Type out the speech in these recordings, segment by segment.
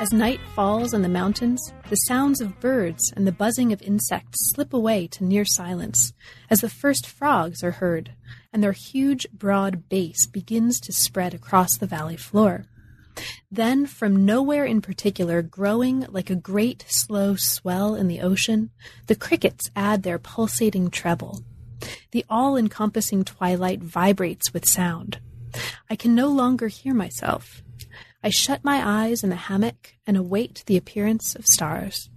As night falls on the mountains, the sounds of birds and the buzzing of insects slip away to near silence as the first frogs are heard, and their huge, broad bass begins to spread across the valley floor. Then, from nowhere in particular, growing like a great slow swell in the ocean, the crickets add their pulsating treble. The all encompassing twilight vibrates with sound. I can no longer hear myself. I shut my eyes in the hammock and await the appearance of stars.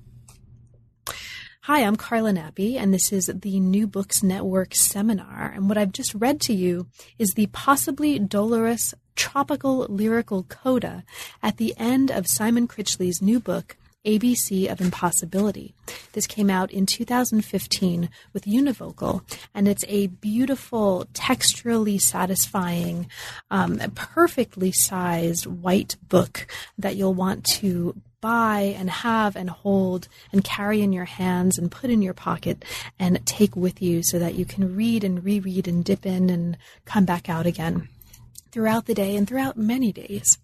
Hi, I'm Carla Nappi, and this is the New Books Network seminar. And what I've just read to you is the possibly dolorous tropical lyrical coda at the end of Simon Critchley's new book, ABC of Impossibility. This came out in 2015 with Univocal, and it's a beautiful, texturally satisfying, um, perfectly sized white book that you'll want to buy and have and hold and carry in your hands and put in your pocket and take with you so that you can read and reread and dip in and come back out again throughout the day and throughout many days.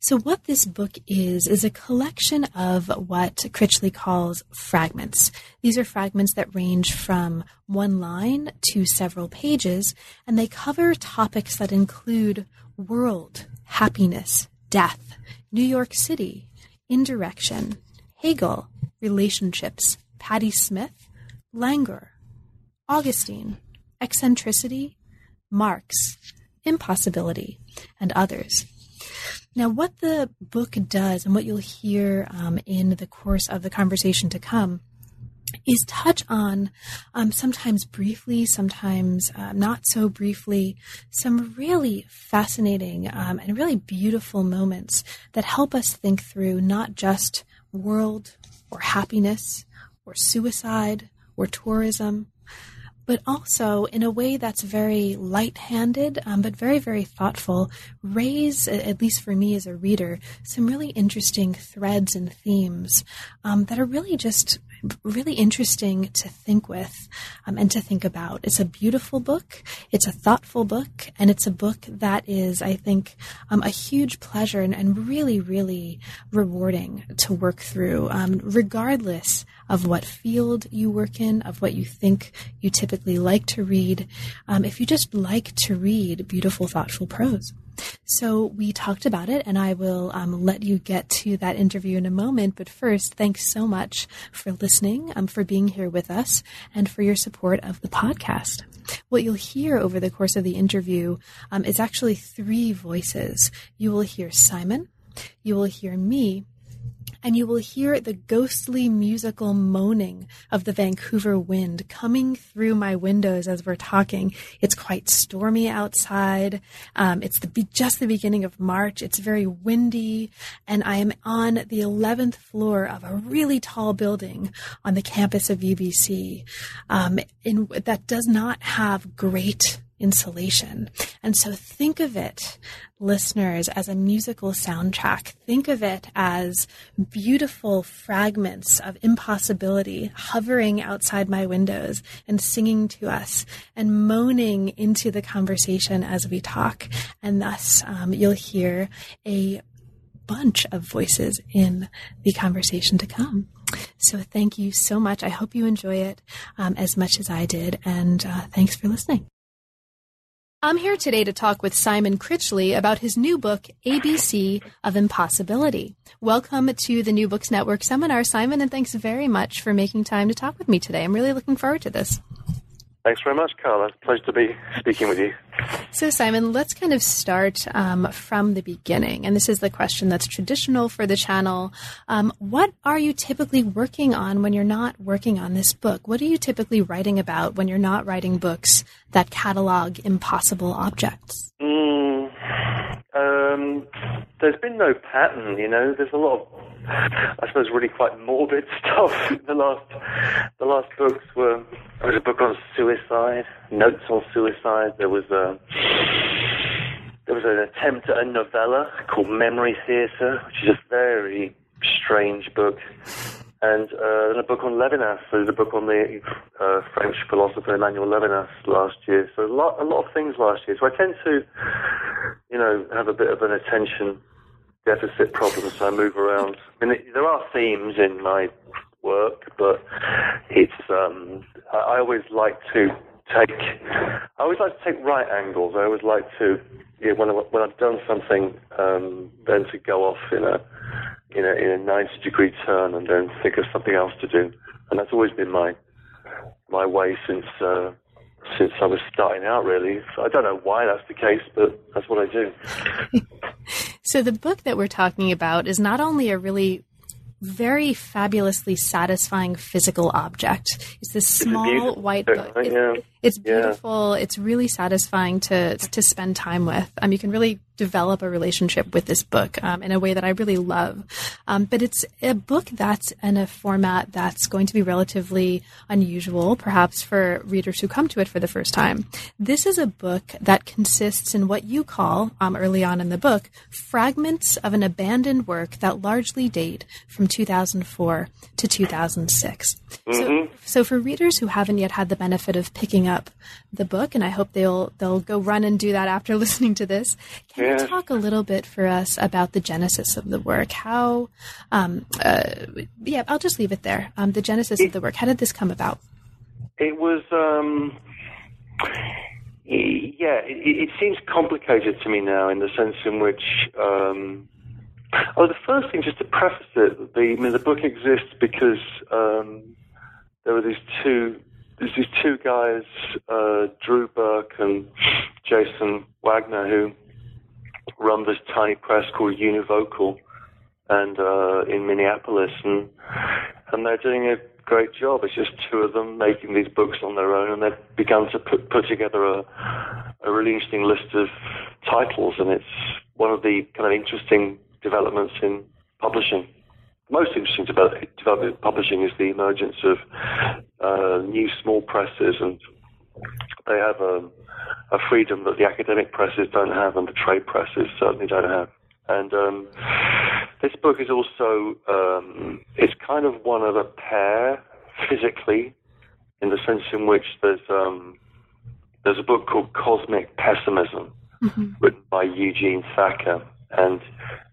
So, what this book is, is a collection of what Critchley calls fragments. These are fragments that range from one line to several pages, and they cover topics that include world, happiness, death, New York City, indirection, Hegel, relationships, Patti Smith, languor, Augustine, eccentricity, Marx, impossibility, and others. Now, what the book does, and what you'll hear um, in the course of the conversation to come, is touch on, um, sometimes briefly, sometimes uh, not so briefly, some really fascinating um, and really beautiful moments that help us think through not just world or happiness or suicide or tourism, but also in a way that's very light-handed, um, but very, very thoughtful, raise, at least for me as a reader, some really interesting threads and themes um, that are really just really interesting to think with um, and to think about. It's a beautiful book, it's a thoughtful book, and it's a book that is, I think, um, a huge pleasure and, and, really, really rewarding to work through, um, regardless of what field you work in, of what you think you typically like to read. Um, if you just like to read beautiful, thoughtful prose. So we talked about it, and I will um, let you get to that interview in a moment. But first, thanks so much for listening, um, for being here with us, and for your support of the podcast. What you'll hear over the course of the interview um, is actually three voices. You will hear Simon, you will hear me, and you will hear the ghostly musical moaning of the Vancouver wind coming through my windows as we're talking. It's quite stormy outside. Um, it's the, just the beginning of March. It's very windy, and I am on the 11th floor of a really tall building on the campus of UBC um, in, that does not have great insulation. And so think of it, listeners, as a musical soundtrack. Think of it as beautiful fragments of impossibility hovering outside my windows and singing to us and moaning into the conversation as we talk. And thus, um, you'll hear a bunch of voices in the conversation to come. So thank you so much. I hope you enjoy it um, as much as I did. And uh, thanks for listening. I'm here today to talk with Simon Critchley about his new book, ABC of Impossibility. Welcome to the New Books Network seminar, Simon, and thanks very much for making time to talk with me today. I'm really looking forward to this. Thanks very much, Carla. Pleasure to be speaking with you. So, Simon, let's kind of start um, from the beginning. And this is the question that's traditional for the channel. Um, what are you typically working on when you're not working on this book? What are you typically writing about when you're not writing books that catalog impossible objects? Mm, um, there's been no pattern. You know, there's a lot of, I suppose, really quite morbid stuff. the last, the last books were there was a book on suicide, notes on suicide. There was a there was an attempt at a novella called Memory Theatre, which is a very strange book. And uh, a book on Levinas. So there's a book on the uh, French philosopher Emmanuel Levinas last year. So a lot, a lot of things last year. So I tend to, you know, have a bit of an attention deficit problem. So I move around. I mean, there are themes in my work, but it's um, I, I always like to take I always like to take right angles. I always like to you know, when I, when I've done something, um, then to go off in a in a in a ninety degree turn and then think of something else to do. And that's always been my my way since uh, since I was starting out. Really, I don't know why that's the case, but that's what I do. so the book that we're talking about is not only a really very fabulously satisfying physical object. It's this small white book. It, yeah. It's beautiful. Yeah. It's really satisfying to to spend time with. Um, you can really develop a relationship with this book um, in a way that I really love. Um, but it's a book that's in a format that's going to be relatively unusual, perhaps for readers who come to it for the first time. This is a book that consists in what you call, um, early on in the book, fragments of an abandoned work that largely date from 2004 to 2006. Mm-hmm. So, so for readers who haven't yet had the benefit of picking up the book, and I hope they'll they'll go run and do that after listening to this. Can you talk a little bit for us about the genesis of the work? How, um, uh, yeah, I'll just leave it there. Um, the genesis it, of the work. How did this come about? It was. Um, yeah, it, it, seems complicated to me now in the sense in which. Um, oh, the first thing, just to preface it, the I mean, the book exists because um, there were these two there's these two guys, uh, Drew Burke and Jason Wagner, who run this tiny press called Univocal, and uh, in Minneapolis, and and they're doing a great job. It's just two of them making these books on their own, and they've begun to put put together a a really interesting list of titles, and it's one of the kind of interesting developments in publishing most interesting about development publishing is the emergence of uh, new small presses, and they have a, a, freedom that the academic presses don't have, and the trade presses certainly don't have. And um, this book is also um, it's kind of one of a pair physically, in the sense in which there's um, there's a book called Cosmic Pessimism, mm-hmm. written by Eugene Thacker, and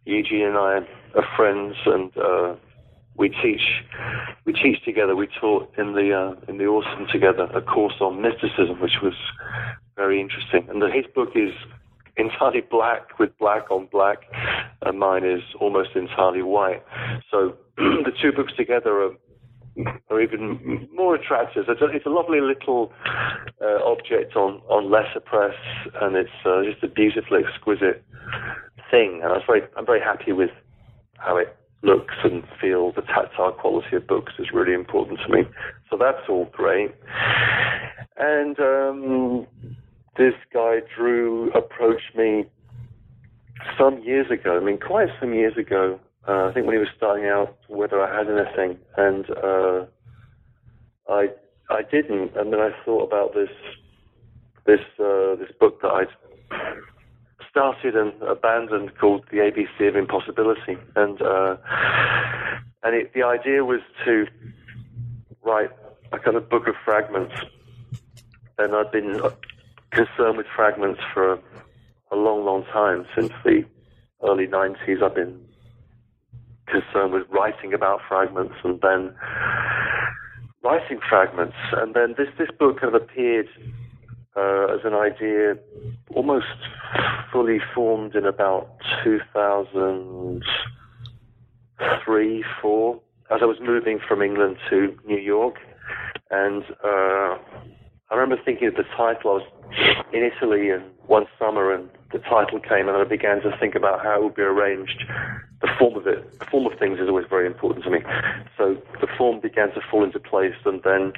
Eugene and I are friends, and uh, we teach we teach together. We taught in the uh, in the autumn together a course on mysticism, which was very interesting. And his book is entirely black with black on black, and mine is almost entirely white. So the two books together are are even more attractive. It's a, it's a lovely little uh, object on, on lesser press, and it's uh, just a beautifully exquisite thing. And I was very, I'm very happy with how it looks and feels. The tactile quality of books is really important to me. So that's all great. And um, this guy, Drew, approached me some years ago. I mean, quite some years ago. Uh, I think when he was starting out, whether I had anything, and uh, I I didn't. And then I thought about this this uh, this book that I'd started and abandoned called the ABC of Impossibility, and uh, and it, the idea was to write a kind of book of fragments, and I've been concerned with fragments for a, a long, long time. Since the early '90s. I've been concerned with writing about fragments, and then writing fragments, and then this this book kind of appeared uh, as an idea almost fully formed in about 2003, 4, as I was moving from England to New York. And uh, I remember thinking of the title. I was in Italy and one summer, and the title came, and I began to think about how it would be arranged. The form of it, the form of things, is always very important to me. So the form began to fall into place, and then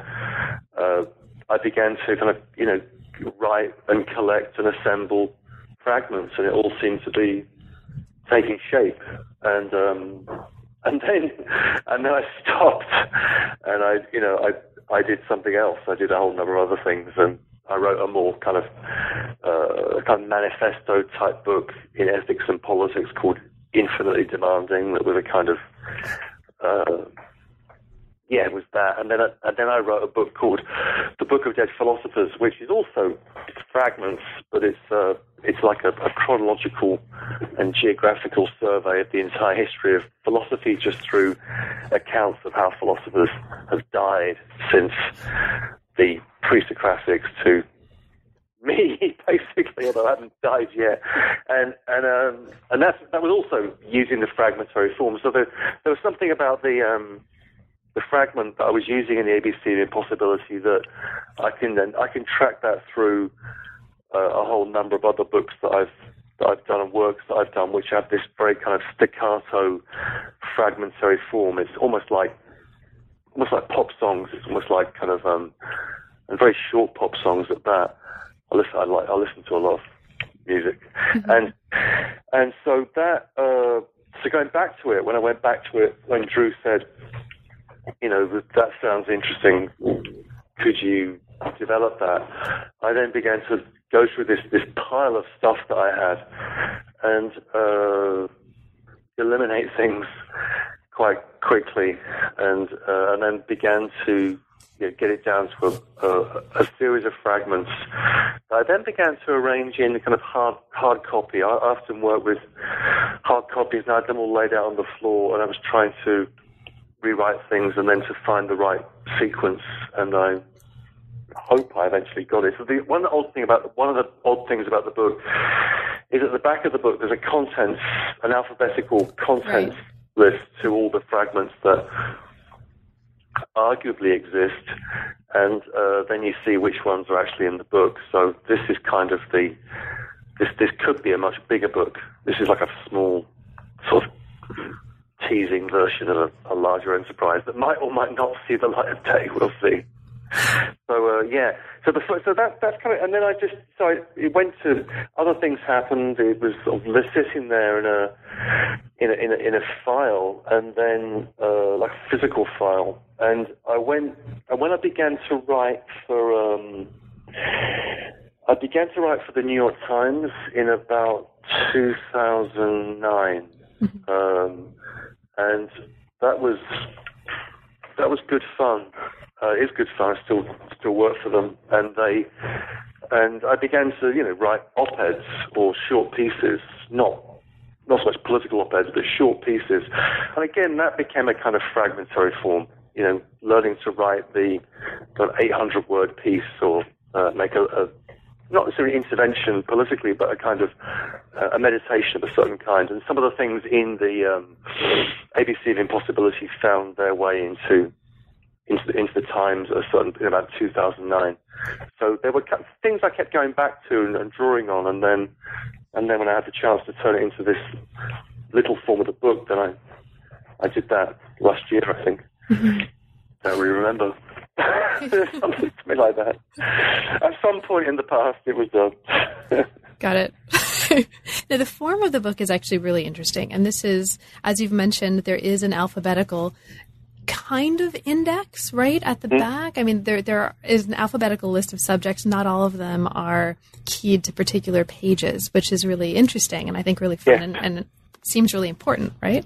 uh, I began to kind of, you know, write and collect and assemble fragments, and it all seemed to be taking shape, and um, and then and then I stopped, and I you know I I did something else. I did a whole number of other things, and I wrote a more kind of uh, kind of manifesto type book in ethics and politics called Infinitely Demanding. That was a kind of uh, yeah, it was that. And then I, and then I wrote a book called The Book of Dead Philosophers, which is also fragments, but it's uh, it's like a, a chronological and geographical survey of the entire history of philosophy, just through accounts of how philosophers have died since the pre-Socratics to me, basically, although I haven't died yet. And and um, and that's that was also using the fragmentary form. So there there was something about the um, the fragment that I was using in the ABC of Impossibility that I can then I can track that through uh, a whole number of other books that I've that I've done and works that I've done, which have this very kind of staccato, fragmentary form. It's almost like almost like pop songs. It's almost like kind of um, and very short pop songs at that. I listen. I like. I listen to a lot of music, mm-hmm. and and so that. Uh, so going back to it, when I went back to it, when Drew said, you know, that sounds interesting. Could you develop that? I then began to go through this, this pile of stuff that I had and uh, eliminate things quite quickly and, uh, and then began to you know, get it down to a, a, a, series of fragments. I then began to arrange in kind of hard hard copy. I often work with hard copies, and I had them all laid out on the floor, and I was trying to rewrite things and then to find the right sequence. And I hope I eventually got it. So the one odd thing about one of the odd things about the book is at the back of the book there's a contents, an alphabetical contents right. list to all the fragments that arguably exist, and uh, then you see which ones are actually in the book. So this is kind of the this this could be a much bigger book. This is like a small sort of teasing version of a, a, larger enterprise that might or might not see the light of day. We'll see. So uh, yeah, so the so that that's kind of, and then I just so I, it went to other things happened. It was sort of sitting there in a in a in a, in a file, and then uh, like a physical file. And I went and when I began to write for. Um, I began to write for the New York Times in about 2009. Mm-hmm. Um, and that was that was good fun. Uh, it is good fun. I still still work for them, and they and I began to you know write op-eds or short pieces, not not so much political op-eds, but short pieces. And again, that became a kind of fragmentary form. You know, learning to write the kind of 800 word piece or uh, make a, a not necessarily intervention politically, but a kind of uh, a meditation of a certain kind. And some of the things in the um, ABC of Impossibility found their way into into the, into the Times a certain in about 2009. So there were things I kept going back to and, and drawing on, and then and then when I had the chance to turn it into this little form of the book, then I I did that last year, I think. Mm-hmm. Don't really remember. Something to me like that. At some point in the past, it was done. Got it. now, the form of the book is actually really interesting. And this is, as you've mentioned, there is an alphabetical kind of index right at the mm-hmm. back. I mean, there there is an alphabetical list of subjects. Not all of them are keyed to particular pages, which is really interesting and I think really fun yeah. and, and seems really important, right?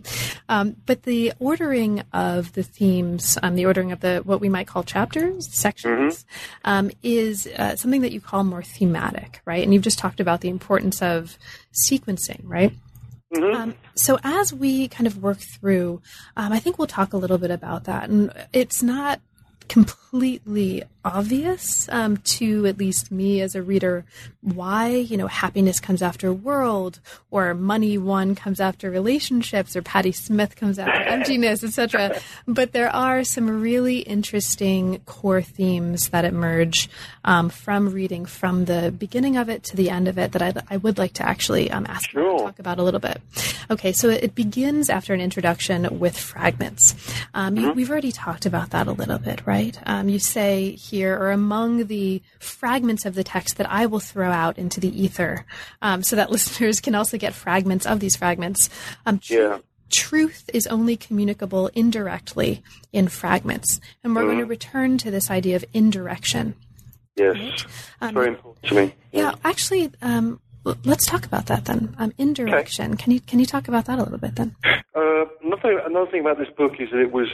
Um, but the ordering of the themes, um, the ordering of the what we might call chapters, sections, mm-hmm. um, is uh, something that you call more thematic, right? And you've just talked about the importance of sequencing, right? Mm-hmm. Um, so as we kind of work through, um, I think we'll talk a little bit about that. And it's not completely obvious um, to at least me as a reader why you know happiness comes after world or money one comes after relationships or Patti Smith comes after emptiness etc but there are some really interesting core themes that emerge um, from reading from the beginning of it to the end of it that I, I would like to actually um, ask sure. you to talk about a little bit Okay, so it begins after an introduction with fragments. Um, you, we've already talked about that a little bit, right? Um, you say here, or among the fragments of the text that I will throw out into the ether, um, so that listeners can also get fragments of these fragments. Um, Yeah. Truth is only communicable indirectly in fragments. And we're going to return to this idea of indirection. Yes. It's very important to me. Yeah, actually, um, let's talk about that then. Um, indirection. Can you can you talk about that a little bit then? Uh, another, another thing about this book is that it was,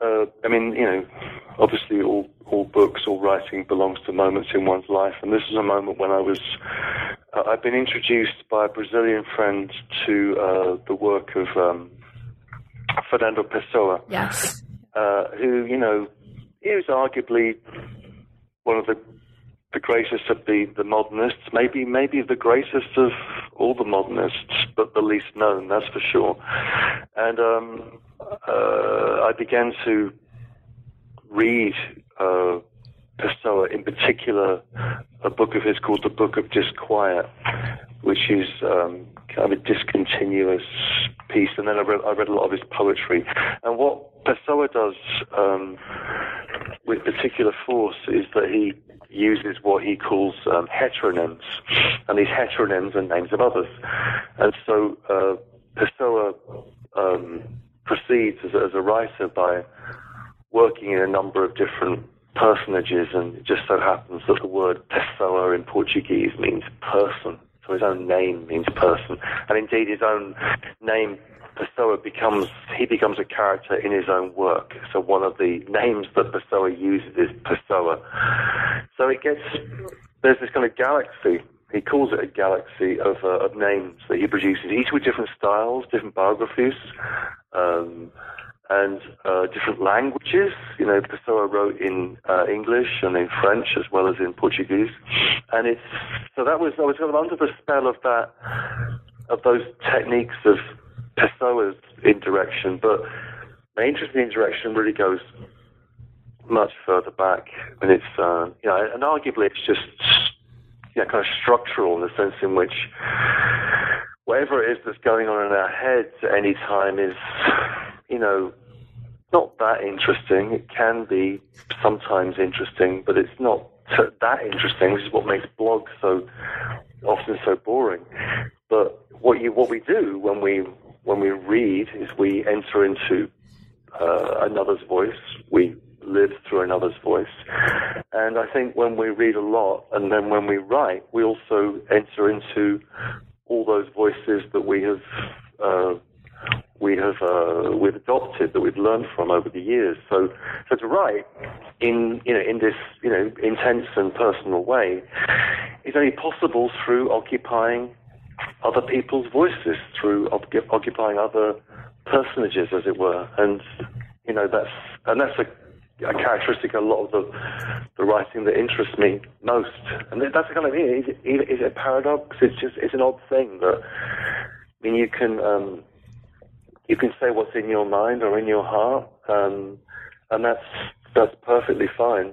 uh, I mean, you know, obviously all, all books, all writing belongs to moments in one's life, and this is a moment when I was, uh, I've been introduced by a Brazilian friend to uh, the work of um, Fernando Pessoa, Yes. uh, who, you know, he was arguably one of the the greatest of the, the modernists, maybe maybe the greatest of all the modernists, but the least known, that's for sure. And um, uh, I began to read uh, Pessoa, in particular, a book of his called the Book of Disquiet, which is um, kind of a discontinuous piece. And then I read, I read a lot of his poetry. And what Pessoa does um, with particular force is that he uses what he calls um, heteronyms, and these heteronyms are names of others. And so uh, Pessoa um, proceeds as as a writer by working in a number of different personages, and it just so happens that the word Pessoa in Portuguese means person. So his own name means person, and indeed his own name Pessoa becomes he becomes a character in his own work. So one of the names that Pessoa uses is Pessoa. So it gets there's this kind of galaxy. He calls it a galaxy of uh, of names that he produces, each with different styles, different biographies. Um, and uh, different languages. You know, Pessoa wrote in uh, English and in French as well as in Portuguese, and it's so that was I was kind of under the spell of that of those techniques of Pessoa's indirection, but my interest in indirection really goes much further back, and it's uh, you know, and arguably it's just yeah, kind of structural in the sense in which whatever it is that's going on in our heads at any time is, you know, not that interesting. It can be sometimes interesting, but it's not that interesting, which is what makes blogs so often so boring. But what you what we do when we when we read is we enter into uh, another's voice. We live through another's voice. And I think when we read a lot and then when we write, we also enter into all those voices that we have uh, we have uh, we've adopted that we've learned from over the years. So so to write in you know in this you know intense and personal way is only possible through occupying other people's voices, through occupying other personages, as it were. And you know that's and that's a a characteristic of a lot of the the writing that interests me most. And that's the kind of thing. Is it, is it a paradox? It's just it's an odd thing that I mean you can um, you can say what's in your mind or in your heart, um, and that's that's perfectly fine.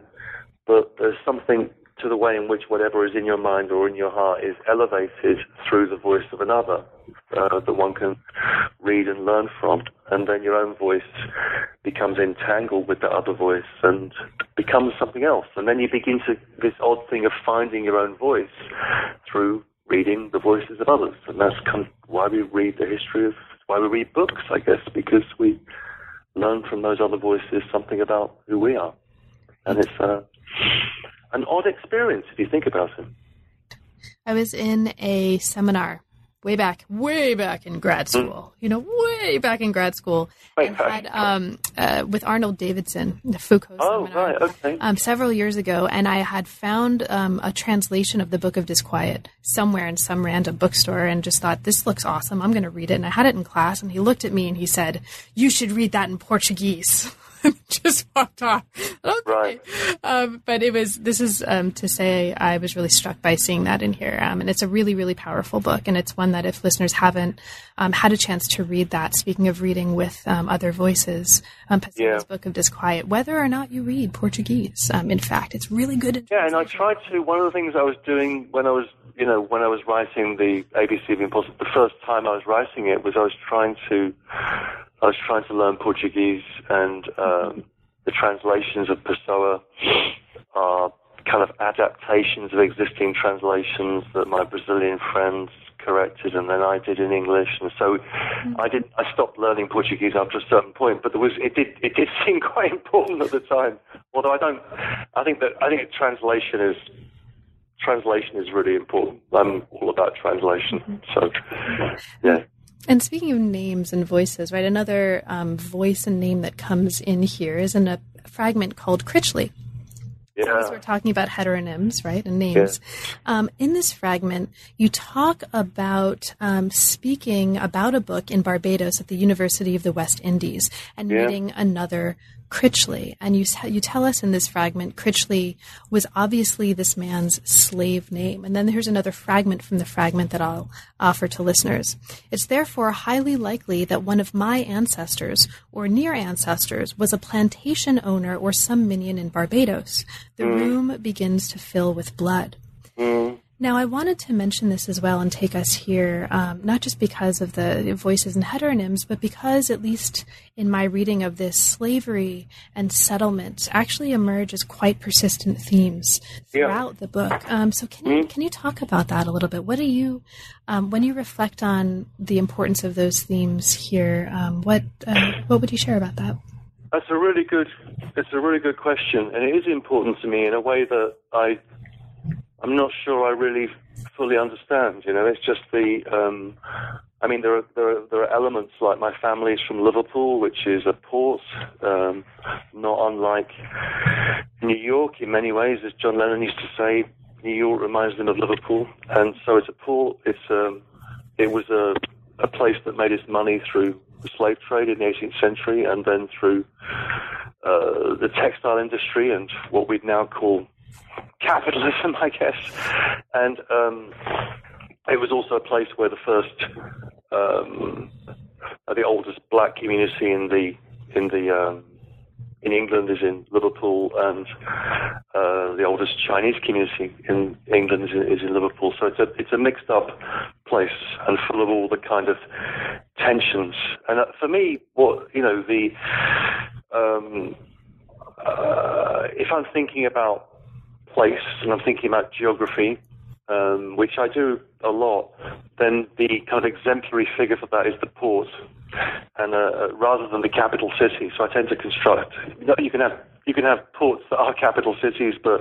But there's something to the way in which whatever is in your mind or in your heart is elevated through the voice of another uh, that one can read and learn from, and then your own voice becomes entangled with the other voice and becomes something else. And then you begin to this odd thing of finding your own voice through reading the voices of others, and that's why we read the history of why we read books, I guess, because we learn from those other voices something about who we are, and it's uh, an odd experience if you think about it. I was in a seminar way back, way back in grad school. You know, way back in grad school, and had um, uh, with Arnold Davidson, the Foucault Oh, seminar. right, okay. Um, several years ago, and I had found um, a translation of the Book of Disquiet somewhere in some random bookstore, and just thought this looks awesome. I'm going to read it, and I had it in class. And he looked at me and he said, "You should read that in Portuguese." just walked off. Okay. Right. Um, but it was, this is um, to say, I was really struck by seeing that in here. Um, and it's a really, really powerful book. And it's one that if listeners haven't um, had a chance to read that, speaking of reading with um, other voices, um, Pessoa's Yeah. Book of Disquiet, whether or not you read Portuguese, um, in fact, it's really good. Yeah, and I tried to. One of the things I was doing when I was, you know, when I was writing the ABC of the Impossible, the first time I was writing it was I was trying to, I was trying to learn Portuguese, and um, the translations of Pessoa are kind of adaptations of existing translations that my Brazilian friends corrected, and then I did in English, and so I did. I stopped learning Portuguese after a certain point, but there was it did it did seem quite important at the time. Although I don't, I think that I think translation is translation is really important. I'm all about translation, so yeah. And speaking of names and voices, right, another um, voice and name that comes in here is in a fragment called Critchley. Yeah. As we're talking about heteronyms, right, and names. Um, in this fragment, you talk about um, speaking about a book in Barbados at the University of the West Indies and Yeah. meeting another Critchley. And you, you tell us in this fragment, Critchley was obviously this man's slave name. And then here's another fragment from the fragment that I'll offer to listeners. It's therefore highly likely that one of my ancestors or near ancestors was a plantation owner or some minion in Barbados. The mm. room begins to fill with blood. Mm. Now, I wanted to mention this as well and take us here, um, not just because of the voices and heteronyms, but because, at least in my reading of this, slavery and settlement actually emerge as quite persistent themes Yeah. throughout the book. Um, so, can you can you talk about that a little bit? What do you, um, when you reflect on the importance of those themes here, um, what uh, what would you share about that? That's a really good. It's a really good question, and it is important to me in a way that I, I'm not sure I really fully understand. You know, it's just the. Um, I mean, there are there are there are elements like my family's from Liverpool, which is a port, um, not unlike New York in many ways, as John Lennon used to say. New York reminds them of Liverpool, and so it's a port. It's um, it was a a place that made its money through the slave trade in the 18th century, and then through uh, the textile industry and what we'd now call capitalism, I guess. And um, it was also a place where the first, um, uh, the oldest black community in the in the um, in England is in Liverpool, and uh, the oldest Chinese community in England is in, is in Liverpool. So it's a it's a mixed up place and full of all the kind of tensions. And uh, for me, what you know, the um, uh, if I'm thinking about place and I'm thinking about geography, um, which I do a lot, then the kind of exemplary figure for that is the port, and uh, rather than the capital city. So I tend to construct. You, know, you can have you can have ports that are capital cities, but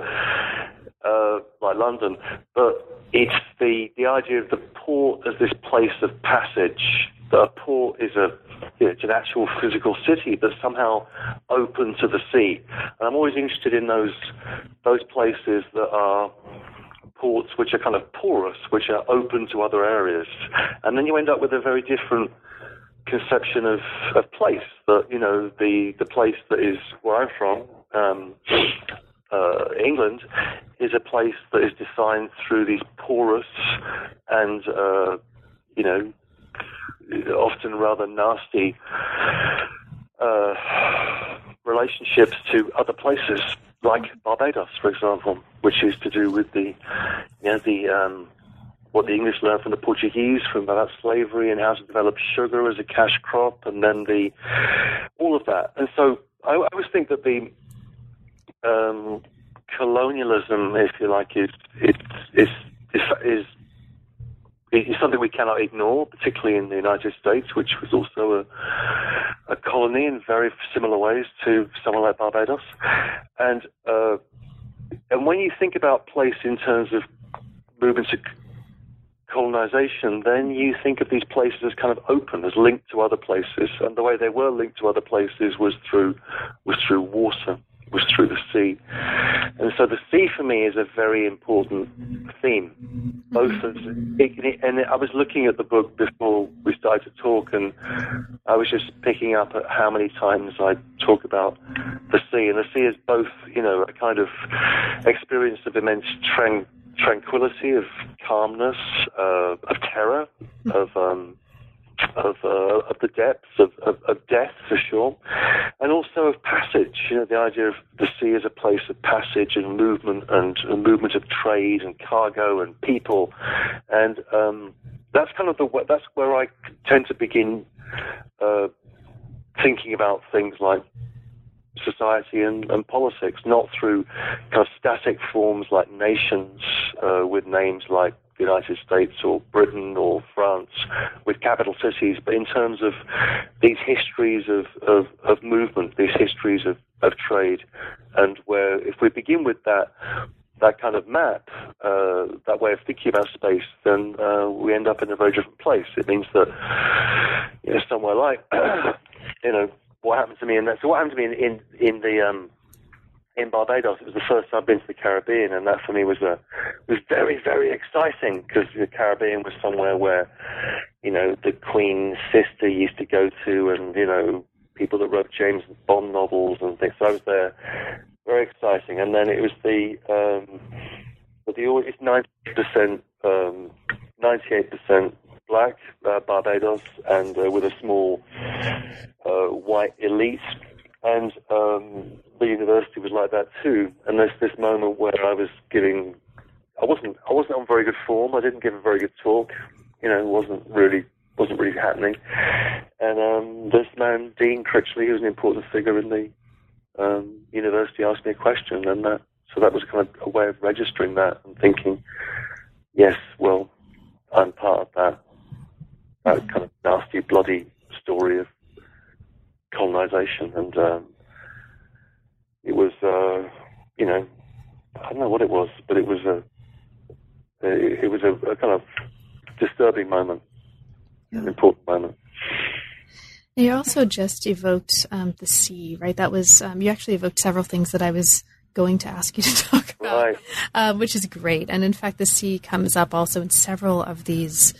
uh, like London, but it's the the idea of the port as this place of passage. That a port is a it's an actual physical city that's somehow open to the sea. And I'm always interested in those those places that are ports which are kind of porous, which are open to other areas. And then you end up with a very different conception of, of place. That you know, the the place that is where I'm from, um, uh, England, is a place that is defined through these porous and uh, you know often rather nasty uh, relationships to other places, like Barbados, for example, which is to do with the, you know, the um, what the English learned from the Portuguese, from about slavery and how to develop sugar as a cash crop, and then the all of that. And so I, I always think that the um, colonialism, if you like, is is is is, is is something we cannot ignore, particularly in the United States, which was also a, a colony in very similar ways to somewhere like Barbados. And uh, and when you think about place in terms of movements of colonization, then you think of these places as kind of open, as linked to other places. And the way they were linked to other places was through was through water. Was through the sea. And so the sea for me is a very important theme. Both of and I was looking at the book before we started to talk, and I was just picking up at how many times I talk about the sea, and the sea is both, you know, a kind of experience of immense tran- tranquility, of calmness, uh, of terror, of um, of, uh, of the depths of, of, of, death for sure, and also of passage. You know, the idea of the sea as a place of passage and movement and, and movement of trade and cargo and people, and um, that's kind of the that's where I tend to begin uh, thinking about things like society and, and, politics, not through kind of static forms like nations uh, with names like the United States or Britain or France with capital cities, but in terms of these histories of, of, of movement, these histories of, of trade, and where if we begin with that that kind of map, uh, that way of thinking about space, then uh, we end up in a very different place. It means that you know somewhere like you know what happened to me in that. So what happened to me in in, in the um, in Barbados. It was the first time I'd been to the Caribbean, and that for me was a was very very exciting because the Caribbean was somewhere where you know the Queen's sister used to go to, and you know people that wrote James Bond novels and things. So I was there, very exciting. And then it was the um, but the it's ninety percent um, ninety eight percent black uh, Barbados, and uh, with a small uh, white elite and um, the university was like that too. And there's this moment where I was giving, I wasn't, I wasn't on very good form. I didn't give a very good talk. You know, it wasn't really, wasn't really happening. And um, this man, Dean Critchley, who's an important figure in the um, university, asked me a question, and that, so that was kind of a way of registering that and thinking, yes, well, I'm part of that, that kind of nasty, bloody story of colonization, and um, it was, uh, you know, I don't know what it was, but it was a, it, it was a, a, kind of disturbing moment, yeah. an important moment. You also just evoked um, the sea, right? That was um, you actually evoked several things that I was going to ask you to talk about, right. uh, which is great. And in fact, the sea comes up also in several of these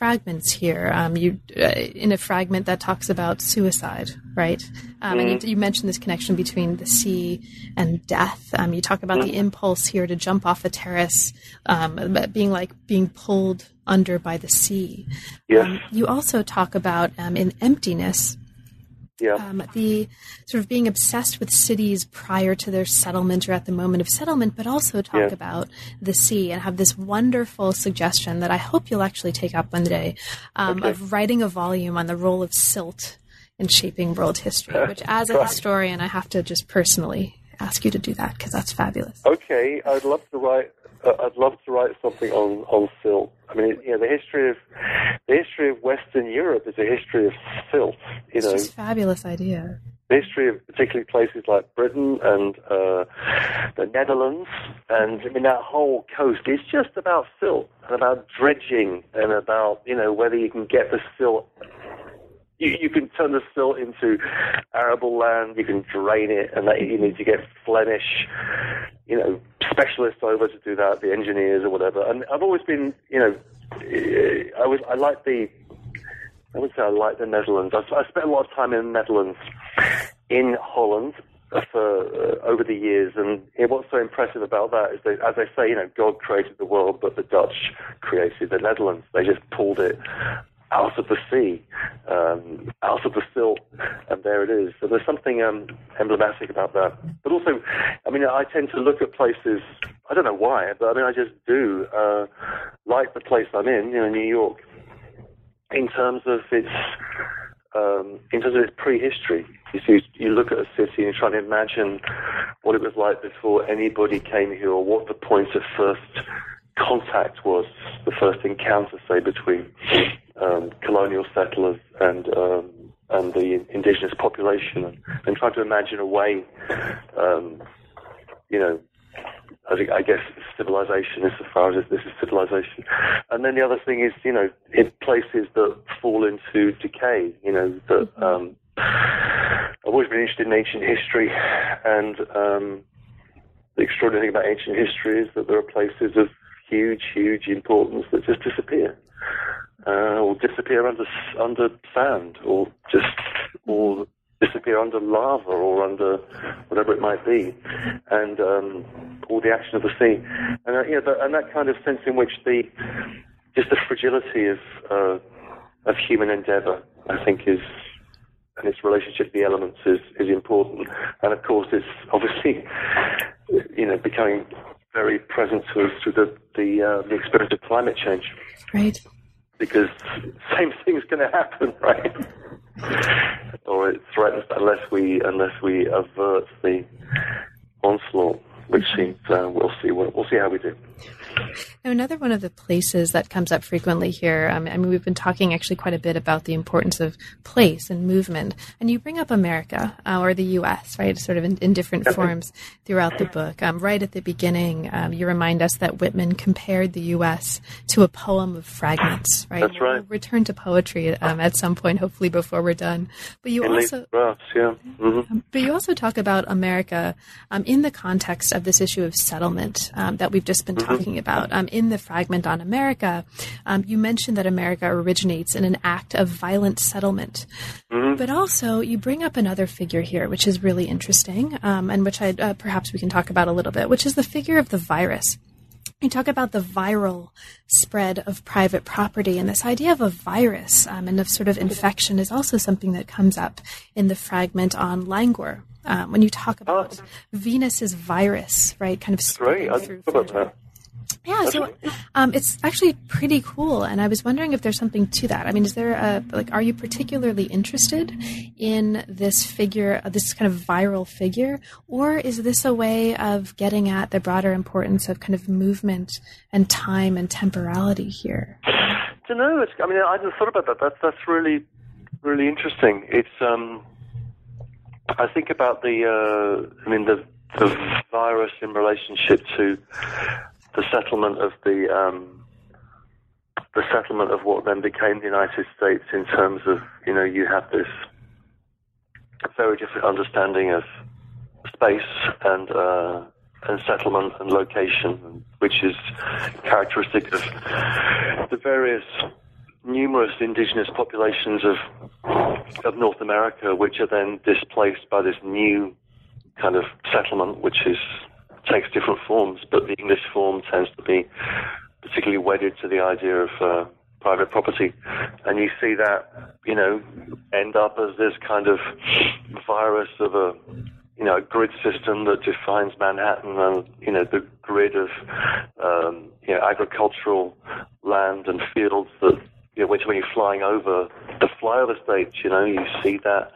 fragments here. Um, you uh, in a fragment that talks about suicide, right? Um, mm. And you, mm-hmm. you, mentioned this connection between the sea and death. Um, you talk about mm. the mm-hmm. impulse here to jump off a terrace, um, being like being pulled under by the sea. Yes. Um, you also talk about um, in emptiness yeah. Um, the sort of being obsessed with cities prior to their settlement or at the moment of settlement, but also talk yeah. about the sea and have this wonderful suggestion that I hope you'll actually take up one day um, okay. of writing a volume on the role of silt in shaping world history, which as a historian, I have to just personally ask you to do that because that's fabulous. Okay, I'd love to write I'd love to write something on on silt. I mean, you know, the history of the history of Western Europe is a history of silt. You it's know, just fabulous idea. The history of particularly places like Britain and uh, the Netherlands, and I mean that whole coast is just about silt and about dredging and about you know whether you can get the silt you, you can turn the silt into arable land, you can drain it, and that you need to get Flemish, you know, specialists over to do that, the engineers or whatever. And I've always been, you know, I was I like the I would say I like the Netherlands. I, spent a lot of time in the Netherlands, in Holland, for uh, over the years. And what's so impressive about that is that, as I say, you know, God created the world, but the Dutch created the Netherlands. They just pulled it out of the sea, um, out of the silt, and there it is. So there's something um, emblematic about that. But also, I mean, I tend to look at places. I don't know why, but I mean, I just do uh, like the place I'm in, you know, New York, in terms of its um, in terms of its prehistory. You see, you look at a city and you try to imagine what it was like before anybody came here, or what the point of first contact was, the first encounter, say, between um, colonial settlers and um, and the indigenous population, and, and trying to imagine a way, um, you know, I, think, I guess civilization is as far as this is civilization. And then the other thing is, you know, in places that fall into decay, you know, that mm-hmm. um, I've always been interested in ancient history, and um, the extraordinary thing about ancient history is that there are places of huge, huge importance that just disappear, uh, or disappear under under sand, or just or disappear under lava or under whatever it might be, and um, the action of the sea, and uh, the, and that kind of sense in which the just the fragility of uh, of human endeavour, I think, is and its relationship to the elements is, is important. And of course, it's obviously, you know, becoming very present to us through the the, uh, the experience of climate change. Right. Because same thing's going to happen, right? or it threatens unless we unless we avert the onslaught, which seems uh, we'll see we'll see how we do. Now, another one of the places that comes up frequently here, um, I mean, we've been talking actually quite a bit about the importance of place and movement, and you bring up America uh, or the U.S., right, sort of in, in different forms throughout the book. Um, right at the beginning, um, you remind us that Whitman compared the U.S. to a poem of fragments, right? That's right. We'll return to poetry um, at some point, hopefully before we're done. But you also, drafts, yeah. Mm-hmm. Um, but you also talk about America um, in the context of this issue of settlement that we've just been mm-hmm. talking about. Um, in the fragment on America, um, you mentioned that America originates in an act of violent settlement. Mm-hmm. But also, you bring up another figure here, which is really interesting, um, and which I uh, perhaps we can talk about a little bit, which is the figure of the virus. You talk about the viral spread of private property, and this idea of a virus um, and of sort of infection is also something that comes up in the fragment on languor. Um, when you talk about oh. Venus's virus, right, kind of spreading through. About that. Yeah, so um, it's actually pretty cool, and I was wondering if there's something to that. I mean, is there a like? Are you particularly interested in this figure, this kind of viral figure, or is this a way of getting at the broader importance of kind of movement and time and temporality here? To know, it's, I mean, I hadn't thought about that. That's that's really, really interesting. It's um, I think about the, uh, I mean, the the virus in relationship to the settlement of the um, the settlement of what then became the United States in terms of you know you have this very different understanding of space and uh, and settlement and location, which is characteristic of the various numerous indigenous populations of of North America, which are then displaced by this new kind of settlement, which is takes different forms, but the English form tends to be particularly wedded to the idea of uh, private property. And you see that, you know, end up as this kind of virus of a, you know, a grid system that defines Manhattan and, you know, the grid of, um, you know, agricultural land and fields that, you know, when you're flying over the flyover states, you know, you see that,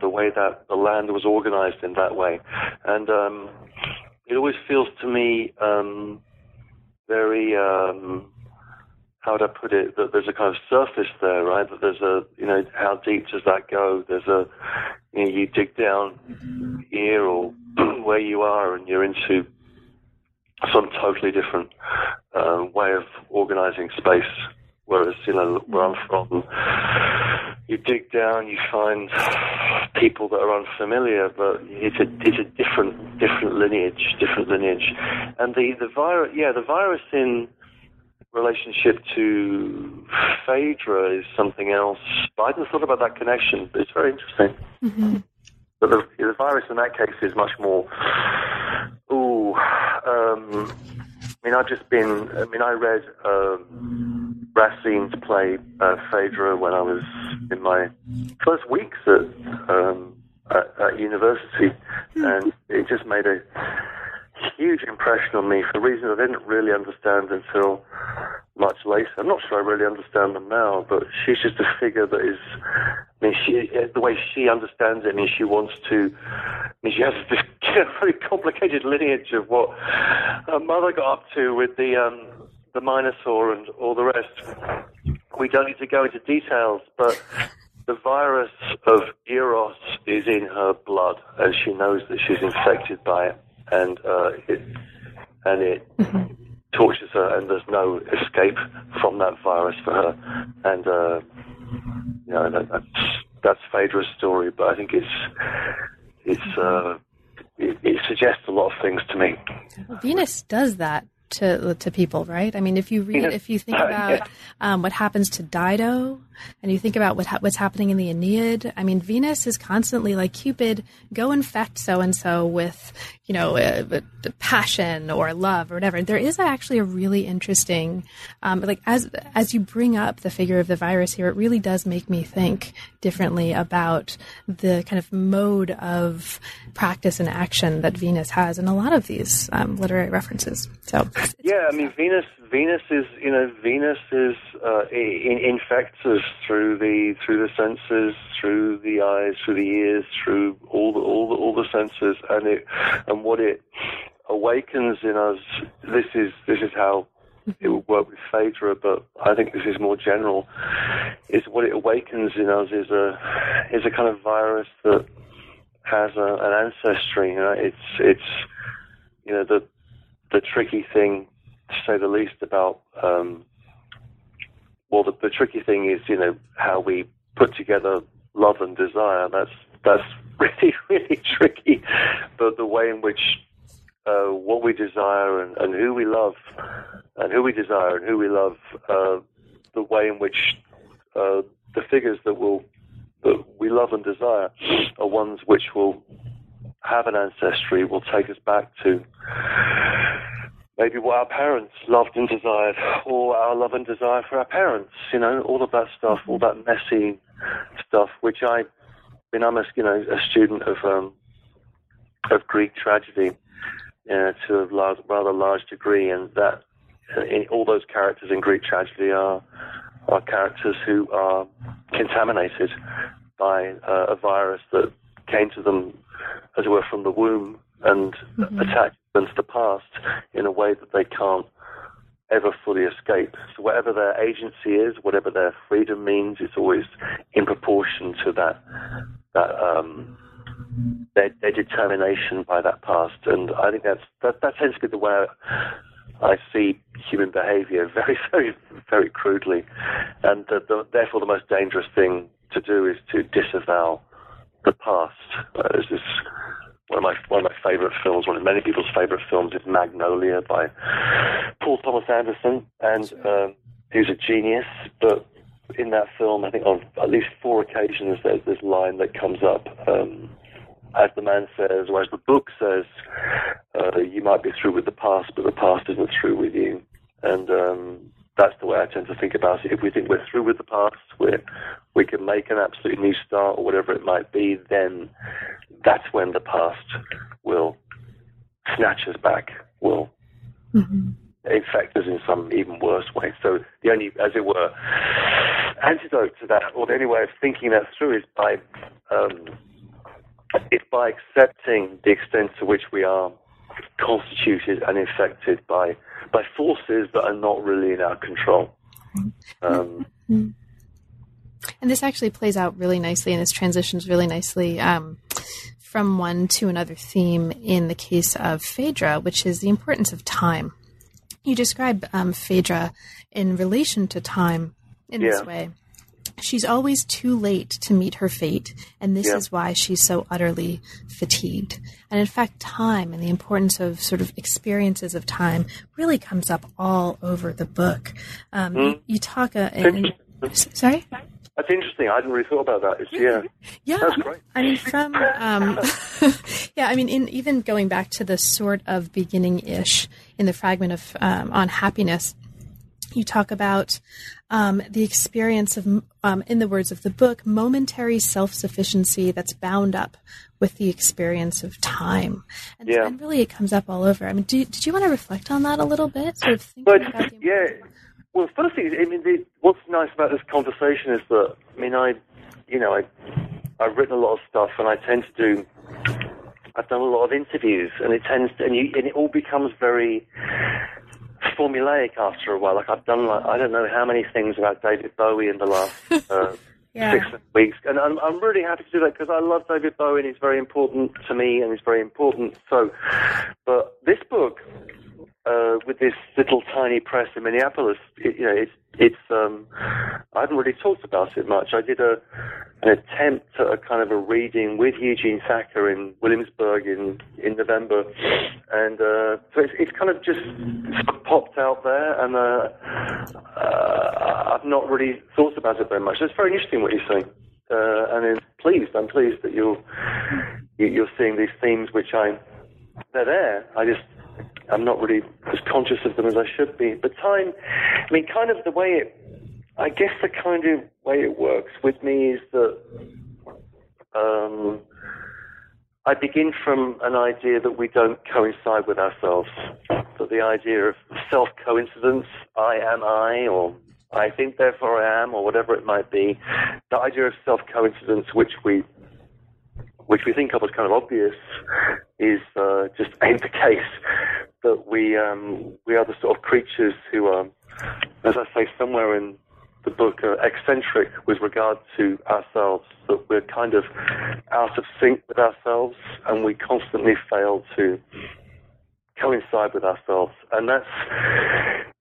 the way that the land was organized in that way. And, um, it always feels to me um, very um, how would I put it that there's a kind of surface there, right? That there's a you know how deep does that go? There's a you know you dig down here or where you are and you're into some totally different uh, way of organizing space. Whereas you know where I'm from, you dig down, you find people that are unfamiliar, but it's a it's a different different lineage, different lineage, and the the virus, yeah, the virus in relationship to Phaedra is something else. But I hadn't thought about that connection, but it's very interesting. Mm-hmm. But the, the virus in that case is much more. Ooh, um, I mean, I've just been. I mean, I read um, Racine's play uh, Phaedra when I was in my first weeks at, um, at, at university, and it just made a huge impression on me for reasons I didn't really understand until much later. I'm not sure I really understand them now, but she's just a figure that is. I mean, she the way she understands it. I mean, she wants to. I mean, she has this very complicated lineage of what her mother got up to with the um, the Minotaur and all the rest. We don't need to go into details, but the virus of Eros is in her blood, and she knows that she's infected by it, and uh, it and it mm-hmm. tortures her, and there's no escape from that virus for her, and uh, you know that, that's that's Phaedra's story, but I think it's it's uh, it, it suggests a lot of things to me. Venus does that to to people, right? I mean, if you read, if you think about um, what happens to Dido, and you think about what ha- what's happening in the Aeneid, I mean, Venus is constantly like Cupid, go infect so and so with you know uh, passion or love or whatever. There is actually a really interesting, um, like as as you bring up the figure of the virus here, it really does make me think differently about the kind of mode of practice and action that Venus has in a lot of these um, literary references. So yeah, I mean Venus. Venus is you know Venus is uh, in, infects us through the through the senses, through the eyes, through the ears, through all the all the all the senses, and it and what it awakens in us. This is this is how it would work with Phaedra, but I think this is more general. Is what it awakens in us is a is a kind of virus that has a, an ancestry. You know, it's it's you know the the tricky thing, to say the least, about um, well, the, the tricky thing is you know how we put together love and desire. That's that's really really tricky. But the way in which uh, what we desire and, and who we love, and who we desire and who we love, uh, the way in which uh, the figures that will that we love and desire are ones which will have an ancestry, will take us back to maybe what our parents loved and desired, or our love and desire for our parents. You know, all of that stuff, all that messy stuff, which I, I mean, I'm a you know a student of um, of Greek tragedy uh, to a large, rather large degree, and that uh, in, all those characters in Greek tragedy are are characters who are contaminated by uh, a virus that came to them, as it were, from the womb and mm-hmm. them to the past in a way that they can't ever fully escape. So whatever their agency is, whatever their freedom means, it's always in proportion to that that um, their, their determination by that past. And I think that's that, that tends to be the way I see human behavior very, very, very crudely. And the, the, therefore, the most dangerous thing to do is to disavow the past. Uh, one of my one of my favorite films, one of many people's favorite films, is Magnolia by Paul Thomas Anderson, and um, he's a genius. But in that film, I think on at least four occasions, there's this line that comes up. Um, as the man says, or as the book says, uh, you might be through with the past, but the past isn't through with you. And um, that's the way I tend to think about it. If we think we're through with the past, we we can make an absolute new start or whatever it might be, then that's when the past will snatch us back, will mm-hmm. infect us in some even worse way. So the only, as it were, antidote to that, or the only way of thinking that through is by um, is by accepting the extent to which we are constituted and infected by by forces that are not really in our control. Um, and this actually plays out really nicely, and this transitions really nicely um, from one to another theme in the case of Phaedra, which is the importance of time. You describe um, Phaedra in relation to time in yeah. this way. She's always too late to meet her fate, and this yeah. is why she's so utterly fatigued. And in fact, time and the importance of sort of experiences of time really comes up all over the book. Um, mm. you, talk, uh, in, sorry? That's interesting. I hadn't really thought about that. It's, yeah, yeah. That's great. I mean, from um, yeah, I mean, in even going back to the sort of beginning-ish in the fragment of um, on happiness, you talk about um, the experience of, um, in the words of the book, momentary self sufficiency that's bound up with the experience of time. And, yeah. and, really, it comes up all over. I mean, do, did you want to reflect on that a little bit? Sort of but, yeah. Well, the first thing, I mean, the, what's nice about this conversation is that, I mean, I, you know, I, I've written a lot of stuff, and I tend to do. I've done a lot of interviews, and it tends to, and, you, and it all becomes very formulaic after a while. Like I've done like I don't know how many things about David Bowie in the last uh, yeah. six weeks, and I'm, I'm really happy to do that because I love David Bowie and he's very important to me and he's very important. So, but this book, uh, with this little tiny press in Minneapolis, it, you know, it's it's. Um, I haven't really talked about it much. I did a an attempt at a kind of a reading with Eugene Thacker in Williamsburg in in November, and uh, so it's, it's kind of just popped out there, and uh, uh, I've not really thought about it very much. It's very interesting what you're saying, uh, and pleased. I'm pleased that you're you're seeing these themes, which I'm. they're there. I just I'm not really as conscious of them as I should be. But time, I mean, kind of the way it, I guess the kind of way it works with me is that um, I begin from an idea that we don't coincide with ourselves. That the idea of self coincidence, I am I, or I think therefore I am, or whatever it might be, the idea of self coincidence, which we which we think of as kind of obvious, is uh, just ain't the case. That we um, we are the sort of creatures who are, as I say somewhere in the book, are eccentric with regard to ourselves. That we're kind of out of sync with ourselves, and we constantly fail to coincide with ourselves, and that's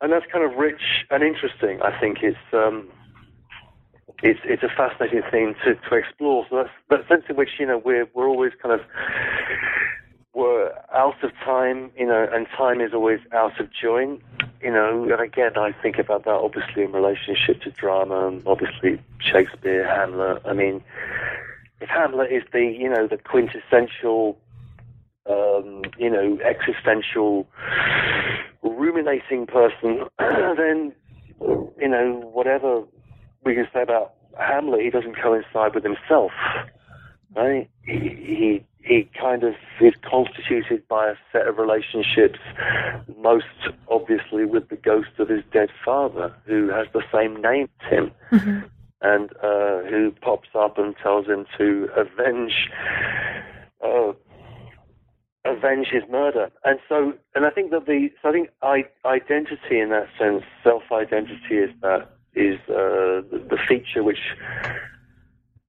and that's kind of rich and interesting. I think it's. Um, it's it's a fascinating thing to, to explore. So that's that sense in which you know we're we're always kind of we're out of time, you know, and time is always out of joint, you know. And again, I think about that obviously in relationship to drama, and obviously Shakespeare, Hamlet. I mean, if Hamlet is the you know the quintessential, um, you know, existential, ruminating person, then you know whatever we can say about Hamlet, he doesn't coincide with himself. Right? He, he he kind of is constituted by a set of relationships, most obviously with the ghost of his dead father, who has the same name as him, mm-hmm. and uh, who pops up and tells him to avenge. Uh, avenge his murder, and so, and I think that the, so I think I, identity in that sense, self-identity is that is uh, the, feature which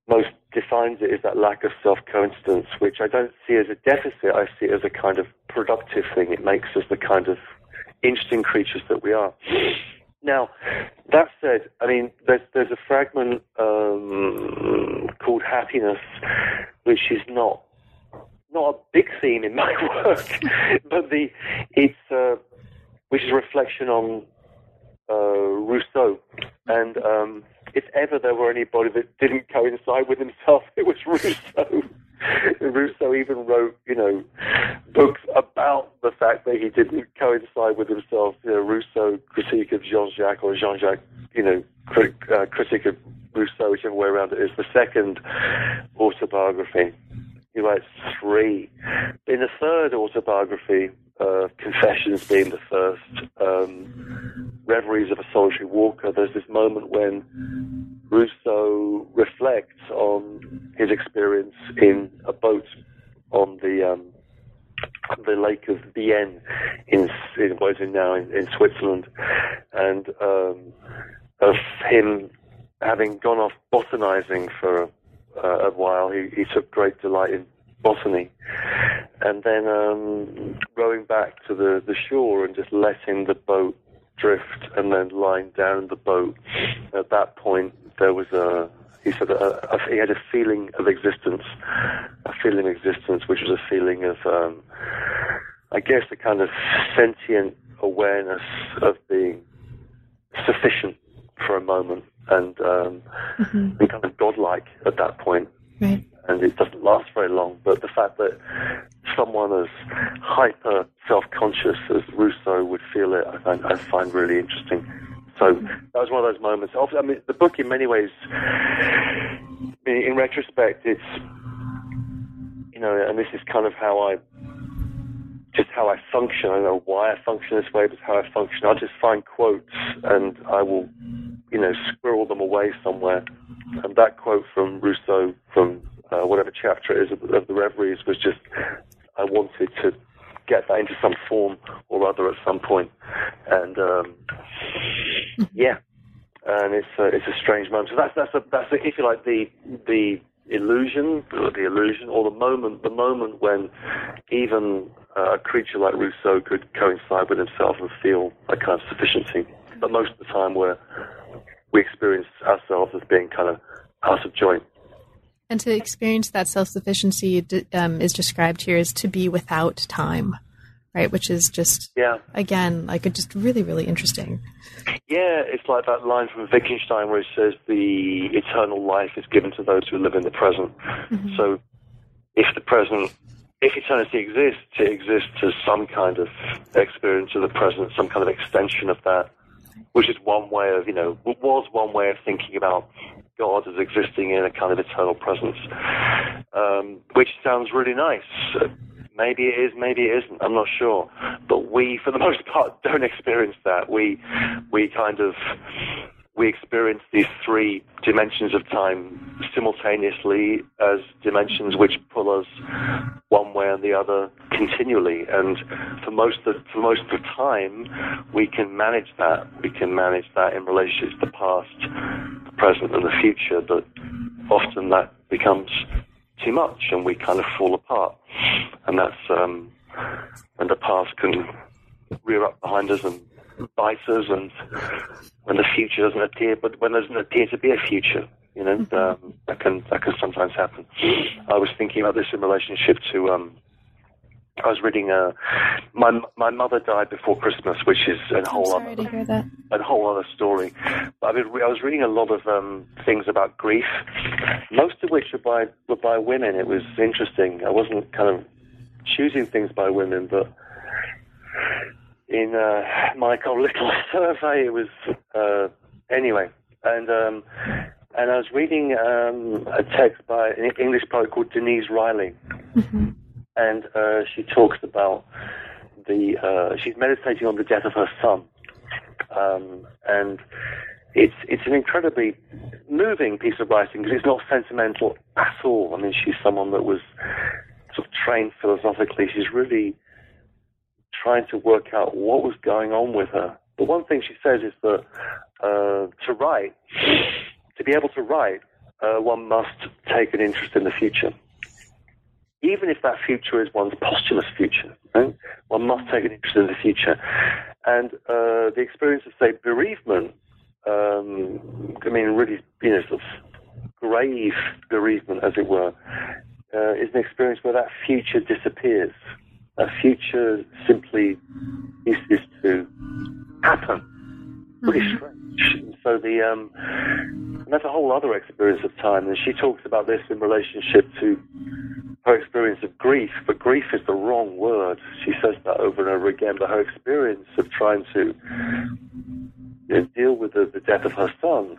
most defines it is that lack of self coincidence, which I don't see as a deficit, I see it as a kind of productive thing. It makes us the kind of interesting creatures that we are. Now, that said, I mean, there's there's a fragment um, called happiness, which is not not a big theme in my work, but the it's uh, which is a reflection on Rousseau, and um, if ever there were anybody that didn't coincide with himself, it was Rousseau. Rousseau even wrote, you know, books about the fact that he didn't coincide with himself. You know, Rousseau critique of Jean-Jacques or Jean-Jacques, you know, crit- uh, critique of Rousseau, whichever way around it is, the second autobiography. He writes three. In the third autobiography, uh, Confessions being the first, um, Reveries of a Solitary Walker, there's this moment when Rousseau reflects on his experience in a boat on the um, the lake of Bienne in, in what is it now in, in Switzerland, and um, of him having gone off botanizing for uh, a while. He, he took great delight in botany, and then um, rowing back to the, the shore and just letting the boat drift, and then lying down in the boat. At that point, there was a he said a, a, he had a feeling of existence, a feeling of existence, which was a feeling of, um, I guess, a kind of sentient awareness of being sufficient for a moment and, um, mm-hmm. and kind of godlike at that point. Right and it doesn't last very long. But the fact that someone as hyper self-conscious as Rousseau would feel it, I find, I find really interesting. So that was one of those moments. I mean, the book, in many ways, in retrospect, it's you know, and this is kind of how I just how I function. I don't know why I function this way, but how I function. I'll just find quotes and I will, you know, squirrel them away somewhere. And that quote from Rousseau from uh, whatever chapter it is of, of the Reveries was just I wanted to get that into some form or other at some point, and um, yeah, and it's a, it's a strange moment. So that's that's a, that's a, if you like the the illusion, the illusion, or the moment, the moment when even uh, a creature like Rousseau could coincide with himself and feel a kind of sufficiency. But most of the time, we're we experience ourselves as being kind of out of joint. And to experience that self sufficiency um, is described here as to be without time, right? Which is just, yeah, again, like just really, really interesting. Yeah, it's like that line from Wittgenstein where it says the eternal life is given to those who live in the present. Mm-hmm. So if the present, if eternity exists, it exists as some kind of experience of the present, some kind of extension of that which is one way of, you know, was one way of thinking about God as existing in a kind of eternal presence, um, which sounds really nice. Maybe it is, maybe it isn't. I'm not sure, but we, for the most part, don't experience that. We, we kind of we experience these three dimensions of time simultaneously as dimensions which pull us one way or the other continually. And for most of for most of the time, we can manage that. We can manage that in relation to the past, the present, and the future. But often that becomes too much, and we kind of fall apart. And that's um, and the past can rear up behind us and bite us, and when the future doesn't appear, but when there doesn't appear to be a future, you know, mm-hmm. um, that can that can sometimes happen. I was thinking about this in relationship to. Um, I was reading. Uh, my my mother died before Christmas, which is a whole other a whole other story. But I, mean, I was reading a lot of um, things about grief, most of which were by were by women. It was interesting. I wasn't kind of choosing things by women, but in uh, my little survey. It was uh, anyway, and um, and I was reading um, a text by an English poet called Denise Riley, mm-hmm. and uh, she talks about the uh, she's meditating on the death of her son, um, and it's it's an incredibly moving piece of writing because it's not sentimental at all. I mean, she's someone that was sort of trained philosophically. She's really trying to work out what was going on with her. But one thing she says is that uh, to write, to be able to write, uh, one must take an interest in the future. Even if that future is one's posthumous future, right? one must take an interest in the future. And uh, the experience of, say, bereavement, um, I mean, really, you know, sort of grave bereavement, as it were, uh, is an experience where that future disappears a future simply ceases to happen. Pretty mm-hmm. strange. So the um, that's a whole other experience of time, and she talks about this in relationship to her experience of grief. But grief is the wrong word. She says that over and over again. But her experience of trying to you know, deal with the, the death of her son,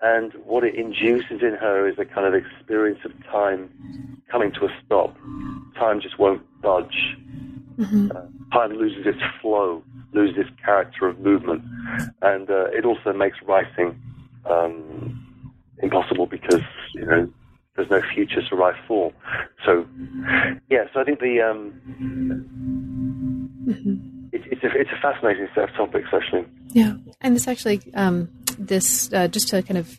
and what it induces in her is a kind of experience of time coming to a stop. Time just won't Mm-hmm. Uh, time loses its flow, loses its character of movement, and uh, it also makes writing um, impossible because you know there's no future to write for. So, yeah, so I think the um, mm-hmm. it, it's a it's a fascinating set of topics actually. Yeah, and this actually um, this uh, just to kind of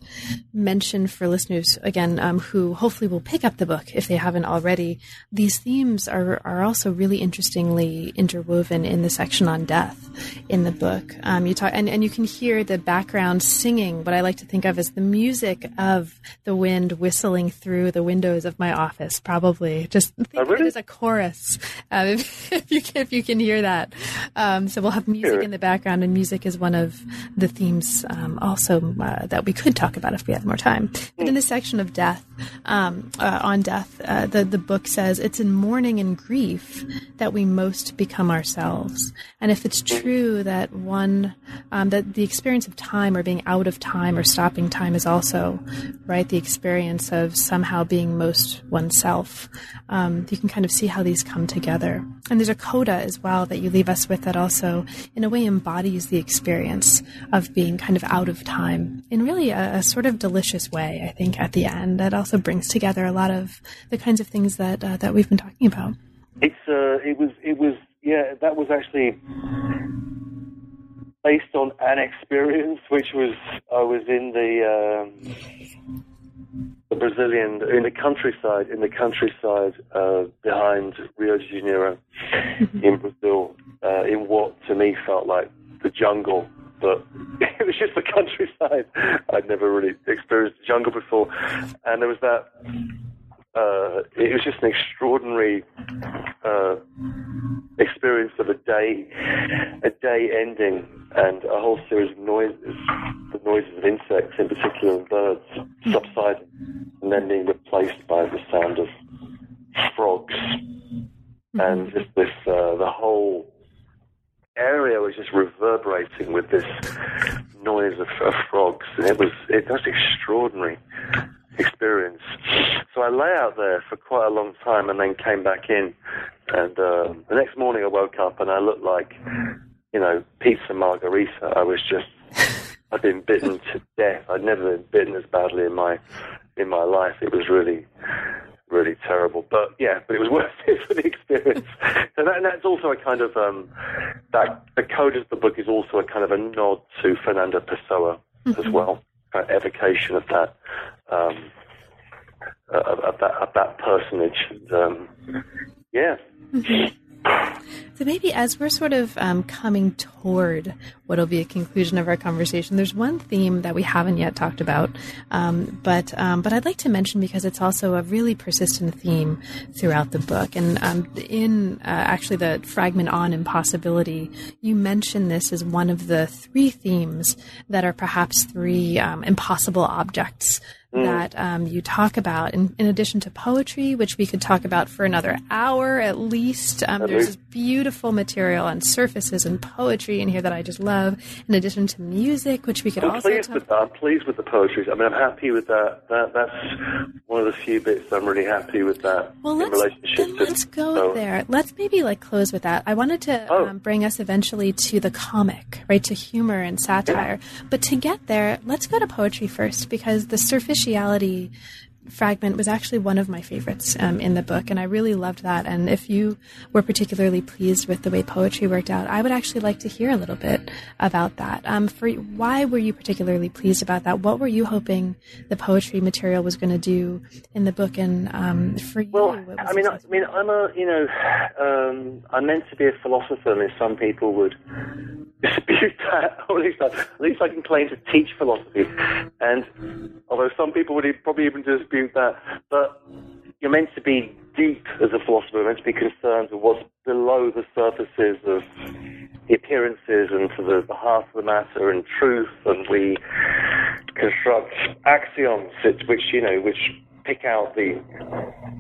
mention for listeners again um, who hopefully will pick up the book if they haven't already. These themes are are also really interestingly interwoven in the section on death in the book. Um, you talk and, and you can hear the background singing what I like to think of as the music of the wind whistling through the windows of my office. Probably just think oh, really? of it as a chorus uh, if, if, you can, if you can hear that. Um, so we'll have music in the background, and music is one of the themes um, also uh, that we could talk about if we had more time. But in the section of death, um, uh, on death, uh, the the book says it's in mourning and grief that we most become ourselves. And if it's true that one um, that the experience of time or being out of time or stopping time is also right the experience of somehow being most oneself, um, you can kind of see how these come together. And there's a coda as well that you leave us with that also, in a way, embodies the experience of being kind of out of time in really a, a sort of delicious way. I think at the end that also brings together a lot of the kinds of things that uh, that we've been talking about. It's uh, it was it was yeah that was actually based on an experience which was I was in the. Um, the Brazilian in the countryside, in the countryside uh, behind Rio de Janeiro, in Brazil, uh, in what to me felt like the jungle but it was just the countryside. I'd never really experienced the jungle before, and there was that. Uh, it was just an extraordinary uh, experience of a day, a day ending, and a whole series of noises, the noises of insects in particular, and birds subsiding, and then being replaced by the sound of frogs, and just this, uh, the whole area was just reverberating with this noise of, of frogs, and it was it was extraordinary experience. So I lay out there for quite a long time, and then came back in. And uh, the next morning, I woke up and I looked like, you know, pizza margarita. I was just, I'd been bitten to death. I'd never been bitten as badly in my in my life. It was really really terrible. But yeah, but it was worth it for the experience. so that, and that's also a kind of um, that the code of the book is also a kind of a nod to Fernando Pessoa mm-hmm. as well, an evocation of that. Um, of, of, that of that personage. And, um, yeah. Mm-hmm. So maybe as we're sort of um, coming toward what'll be a conclusion of our conversation, there's one theme that we haven't yet talked about, um, but um, but I'd like to mention because it's also a really persistent theme throughout the book. And um, in uh, actually the fragment on impossibility, you mention this as one of the three themes that are perhaps three um, impossible objects mm. that um, you talk about, in, in, addition to poetry, which we could talk about for another hour at least. Um, there's this beautiful material on surfaces and poetry in here that I just love, in addition to music, which we could I'm also pleased talk with. I'm pleased with the poetry. I mean, I'm happy with that. that that's one of the few bits I'm really happy with that well, let's, relationship. Then let's go so. there. Let's maybe like close with that. I wanted to oh. um, bring us eventually to the comic, right, to humor and satire. Yeah. But to get there, let's go to poetry first because the surface superficiality fragment was actually one of my favorites um, in the book, and I really loved that. And if you were particularly pleased with the way poetry worked out, I would actually like to hear a little bit about that. Um, for why were you particularly pleased about that? What were you hoping the poetry material was going to do in the book? And um, for you, well, I mean, I, I, mean, I'm a you know, um, I'm meant to be a philosopher, and some people would dispute that, or at least, I, at least I can claim to teach philosophy. And although some people would probably even dispute that, but you're meant to be deep as a philosopher, you're meant to be concerned with what's below the surfaces of the appearances and to the, the heart of the matter and truth, and we construct axioms which, you know, which pick out the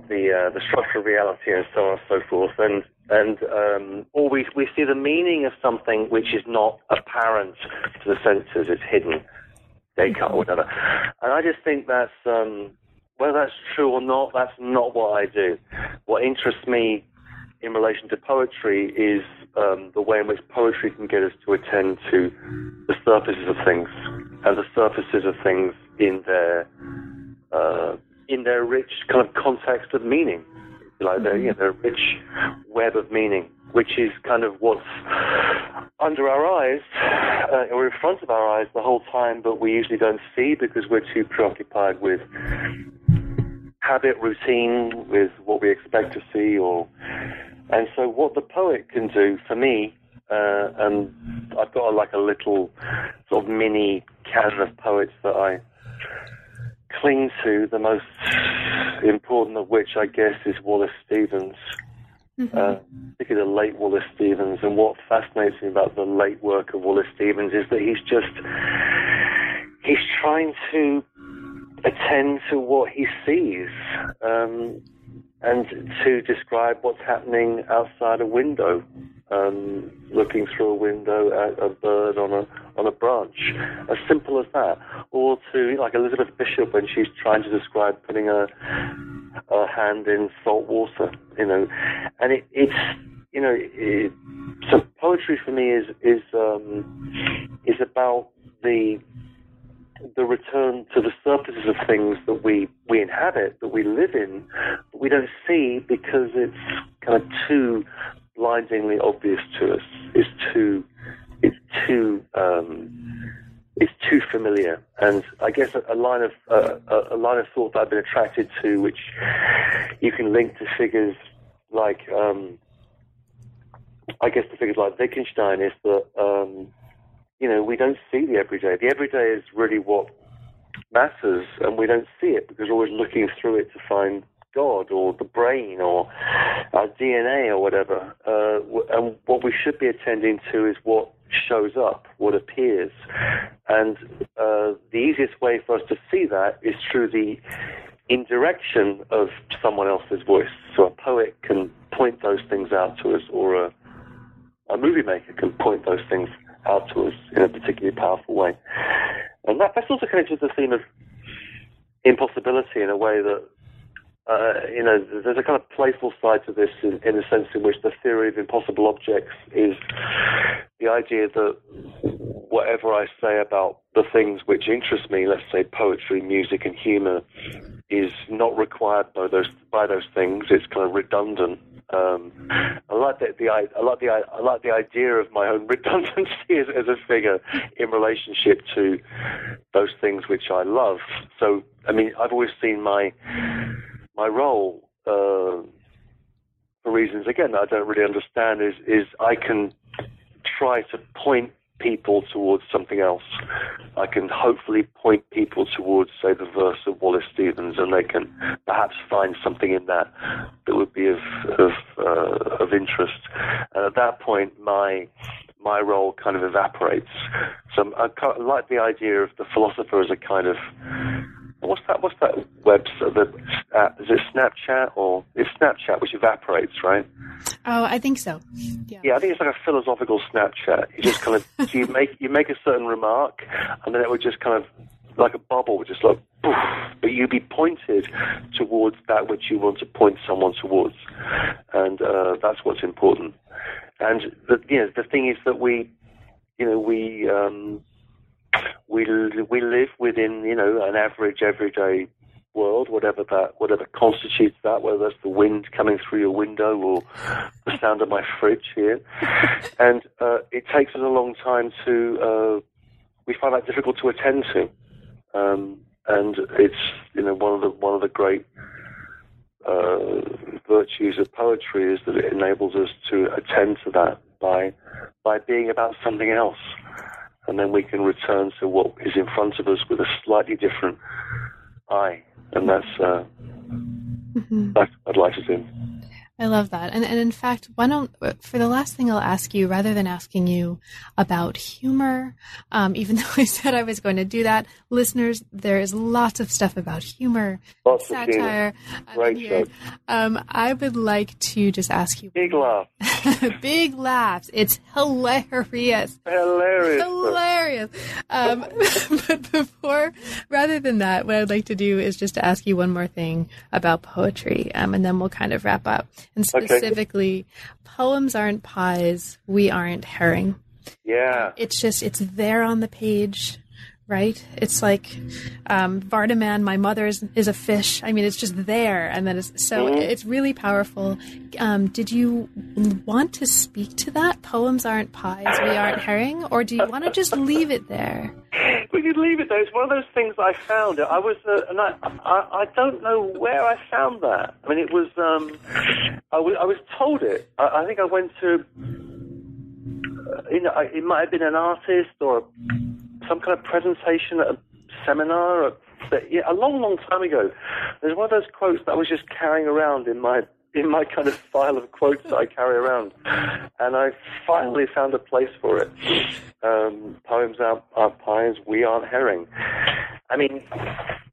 the uh, the structure of reality and so on and so forth, and and um, or we we see the meaning of something which is not apparent to the senses; it's hidden. Descartes or whatever. And I just think that's um, whether that's true or not. That's not what I do. What interests me in relation to poetry is um, the way in which poetry can get us to attend to the surfaces of things and the surfaces of things in their uh, in their rich kind of context of meaning, like their, you know, their rich web of meaning, which is kind of what's under our eyes uh, or in front of our eyes the whole time, but we usually don't see because we're too preoccupied with habit, routine, with what we expect to see, or and so what the poet can do for me. Uh, and I've got a, like a little sort of mini canon of poets that I cling to, the most important of which, I guess, is Wallace Stevens. Mm-hmm. Uh, particularly the late Wallace Stevens. And what fascinates me about the late work of Wallace Stevens is that he's just he's trying to attend to what he sees um, and to describe what's happening outside a window um, looking through a window at a bird on a on a branch, as simple as that. Or to like Elizabeth Bishop when she's trying to describe putting a a hand in salt water, you know, and it, it's you know, it, so poetry for me is is um, is about the the return to the surfaces of things that we, we inhabit, that we live in, we don't see because it's kind of too blindingly obvious to us. It's too, it's too, um, it's too familiar. And I guess a, a line of uh, a, a line of thought that I've been attracted to, which you can link to figures like, um, I guess the figures like Wittgenstein, is that um, you know we don't see the everyday. The everyday is really what matters, and we don't see it because we're always looking through it to find God or the brain or our DNA or whatever. Uh, and what we should be attending to is what shows up, what appears. And uh, the easiest way for us to see that is through the indirection of someone else's voice. So a poet can point those things out to us, or a, a movie maker can point those things out to us in a particularly powerful way. And that, that's also connected to the theme of impossibility in a way that uh, you know, there's a kind of playful side to this in, in the sense in which the theory of impossible objects is the idea that whatever I say about the things which interest me, let's say poetry, music, and humor, is not required by those by those things. It's kind of redundant. Um, I like the, the I, like the I like the idea of my own redundancy as, as a figure in relationship to those things which I love. So, I mean, I've always seen my my role, uh, for reasons again that I don't really understand, is is I can try to point people towards something else. I can hopefully point people towards, say, the verse of Wallace Stevens, and they can perhaps find something in that that would be of of, uh, of interest. And at that point, my my role kind of evaporates. So I like the idea of the philosopher as a kind of what's that? What's that web? The uh, is it Snapchat or it's Snapchat which evaporates, right? Oh, I think so. Yeah. yeah, I think it's like a philosophical Snapchat. You just kind of you make you make a certain remark, and then it would just kind of like a bubble, would just like, poof, but you'd be pointed towards that which you want to point someone towards, and uh, that's what's important. And the you know the thing is that we, you know, we um, we we live within you know an average everyday world, whatever that whatever constitutes that, whether that's the wind coming through your window or the sound of my fridge here, and uh, it takes us a long time to uh, we find that difficult to attend to, um, and it's you know one of the one of the great uh, virtues of poetry is that it enables us to attend to that by by being about something else and then we can return to what is in front of us with a slightly different eye, and that's uh, mm-hmm. that's what I'd like to do. I love that. And, and in fact, why don't, for the last thing I'll ask you, rather than asking you about humor, um, even though I said I was going to do that, listeners, there is lots of stuff about humor, lots satire. Right, um, I would like to just ask you. Big laugh. big laughs. It's hilarious. Hilarious. Hilarious. Um, but before, rather than that, what I'd like to do is just to ask you one more thing about poetry, um, and then we'll kind of wrap up and specifically, okay. poems aren't pies, we aren't herring. Yeah. It's just, it's there on the page, right? It's like um, Vardaman, my mother is, is, a fish. I mean, it's just there. And then it's, so mm-hmm. it's really powerful. Um, did you want to speak to that? Poems aren't pies, we aren't herring? Or do you want to just leave it there? we could leave it there. It's one of those things I found. I was, uh, and I, I, I don't know where I found that. I mean, it was, um, I, w- I was told it. I, I think I went to, uh, you know, it might have been an artist or some kind of presentation at a seminar. A long, long time ago. There's one of those quotes that I was just carrying around in my in my kind of file of quotes that I carry around, and I finally found a place for it. Um, poems are, are pies, we aren't herring. I mean,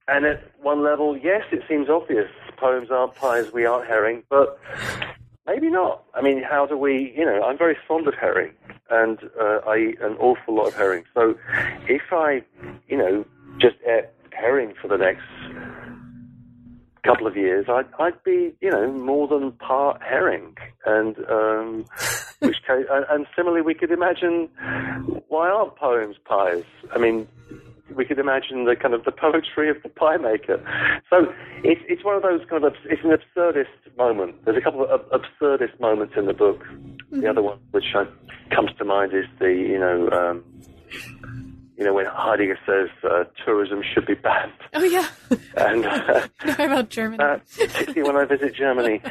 and at one level, yes, it seems obvious. Poems aren't pies, we aren't herring, but maybe not. I mean, how do we? You know, I'm very fond of herring, and uh, I eat an awful lot of herring. So, if I, you know, just ate herring for the next couple of years, I'd, I'd be, you know, more than part herring. And, um, which case, and, and similarly, we could imagine why aren't poems pies? I mean, we could imagine the kind of the poetry of the pie maker. So it's it's one of those kind of it's an absurdist moment. There's a couple of absurdist moments in the book. Mm-hmm. The other one which I, comes to mind is the you know um, you know, when Heidegger says uh, tourism should be banned. Oh yeah. and uh, about Germany. uh, particularly when I visit Germany.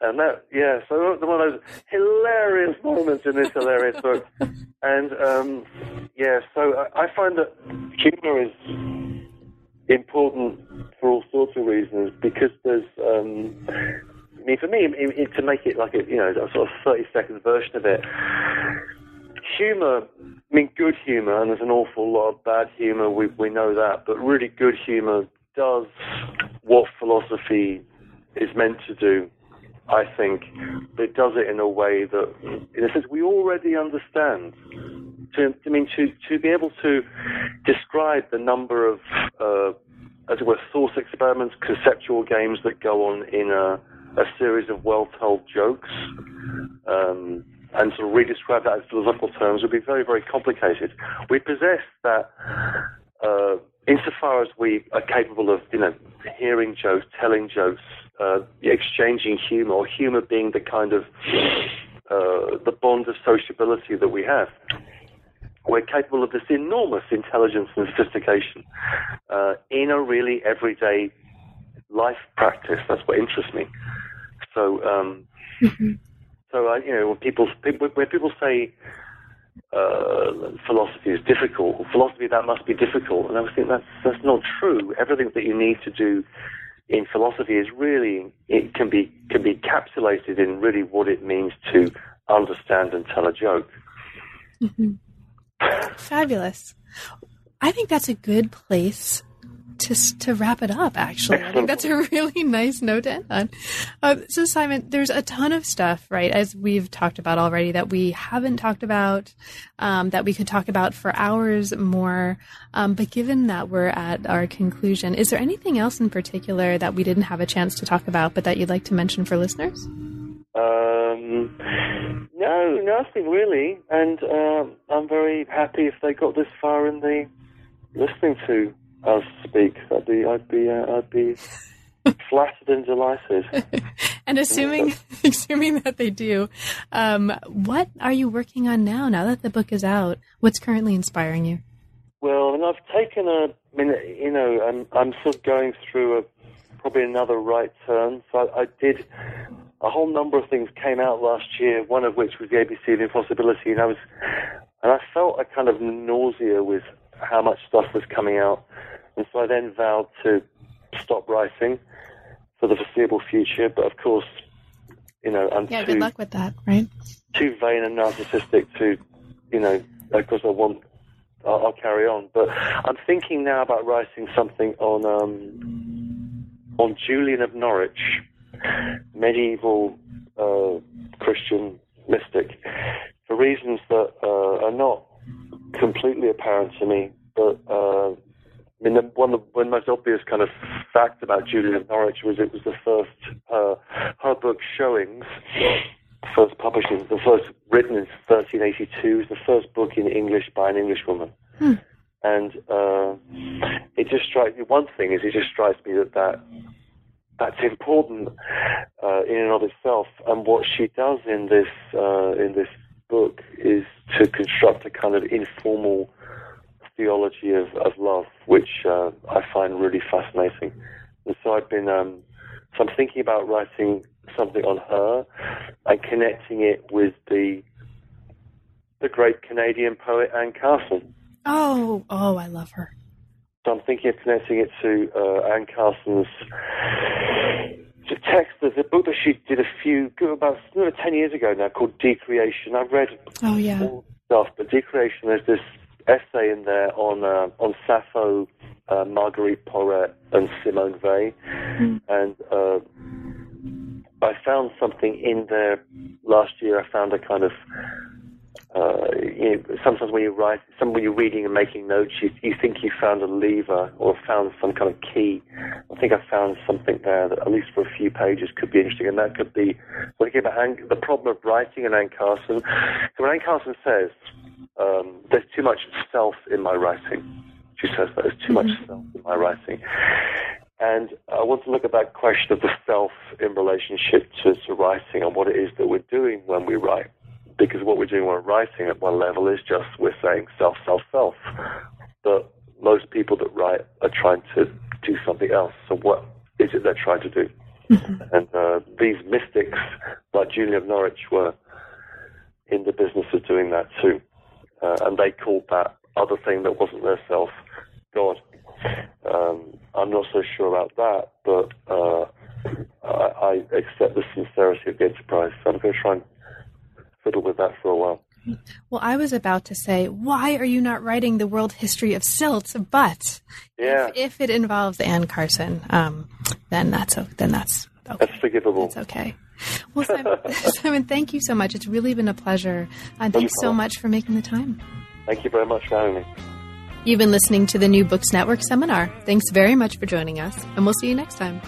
And that, yeah, so one of those hilarious moments in this hilarious book. And, um, yeah, so I, I find that humor is important for all sorts of reasons because there's, um, I mean, for me, it, it, to make it like a, you know, a sort of 30 second version of it, humor, I mean, good humor, and there's an awful lot of bad humor, we, we know that, but really good humor does what philosophy is meant to do, I think. It does it in a way that, in a sense, we already understand. To, I mean, to, to be able to describe the number of, uh, as it were, thought experiments, conceptual games that go on in a, a series of well-told jokes, um, and sort of redescribe that in philosophical terms would be very, very complicated. We possess that uh, insofar as we are capable of, you know, hearing jokes, telling jokes, uh, exchanging humor, or humor being the kind of uh, the bond of sociability that we have. We're capable of this enormous intelligence and sophistication uh, in a really everyday life practice. That's what interests me. So, um, mm-hmm. so I, you know, when people when people say uh, philosophy is difficult, philosophy that must be difficult, and I was thinking that's that's not true. Everything that you need to do in philosophy is really it can be can be encapsulated in really what it means to understand and tell a joke. Mm-hmm. Fabulous. I think that's a good place to to wrap it up. Actually, I think that's a really nice note to end on. Uh, so, Simon, there's a ton of stuff, right? As we've talked about already, that we haven't talked about, um, that we could talk about for hours more. Um, but given that we're at our conclusion, is there anything else in particular that we didn't have a chance to talk about, but that you'd like to mention for listeners? Um, no, nothing really, and uh, I'm very happy if they got this far in the listening to us speak. I'd be, I'd be, uh, I'd be flattered and delighted. and assuming, assuming that they do, um, what are you working on now? Now that the book is out, what's currently inspiring you? Well, and I've taken a, I mean, you know, I'm, I'm sort of going through a probably another right turn. So I, I did a whole number of things came out last year. One of which was the ABC of Impossibility, and I was, and I felt a kind of nausea with how much stuff was coming out. And so I then vowed to stop writing for the foreseeable future. But of course, you know, I'm yeah, too, good luck with that, right? Too vain and narcissistic to, you know, because I want, I'll, I'll, carry on. But I'm thinking now about writing something on um, on Julian of Norwich, medieval uh, Christian mystic, for reasons that uh, are not completely apparent to me. But uh, I mean, the, one of the, one most obvious kind of fact about Julian of Norwich was it was the first uh, her book showings, first published, in, the first written in 1382, was the first book in English by an Englishwoman. Hmm. And uh, it just strikes me. One thing is, it just strikes me that that that's important uh, in and of itself. And what she does in this uh, in this book is to construct a kind of informal theology of, of love, which uh, I find really fascinating. And so I've been, um, so I'm thinking about writing something on her and connecting it with the the great Canadian poet Anne Carson. Oh, oh, I love her. So I'm thinking of connecting it to uh, Anne Carson's the text. There's a book that she did a few, about ten years ago now, called Decreation. I've read oh yeah all stuff, but Decreation. There's this essay in there on uh, on Sappho, uh, Marguerite Porete, and Simone Weil, mm. and uh, I found something in there last year. I found a kind of uh, you know, sometimes when you write, some when you're reading and making notes, you, you think you found a lever or found some kind of key. I think I found something there that, at least for a few pages, could be interesting, and that could be when you about Anne, the problem of writing in Anne Carson. So when Anne Carson says, um, "There's too much self in my writing," she says that there's too mm-hmm. much self in my writing. And I want to look at that question of the self in relationship to, to writing and what it is that we're doing when we write because what we're doing when we're writing at one level is just we're saying self, self, self. but most people that write are trying to do something else. So what is it they're trying to do? Mm-hmm. And uh, these mystics, like Julian of Norwich, were in the business of doing that too. Uh, and they called that other thing that wasn't their self God. Um, I'm not so sure about that, but uh, I, I, accept the sincerity of the enterprise. So I'm going to try and fiddle with that for a while. Well, I was about to say, why are you not writing the world history of silt? But yeah. if, if it involves Anne Carson, um, then that's then that's okay. that's forgivable. It's okay. Well, Simon, Simon, thank you so much. It's really been a pleasure. Uh, thanks so much for making the time. Thank you very much for having me. You've been listening to the New Books Network seminar. Thanks very much for joining us, and we'll see you next time.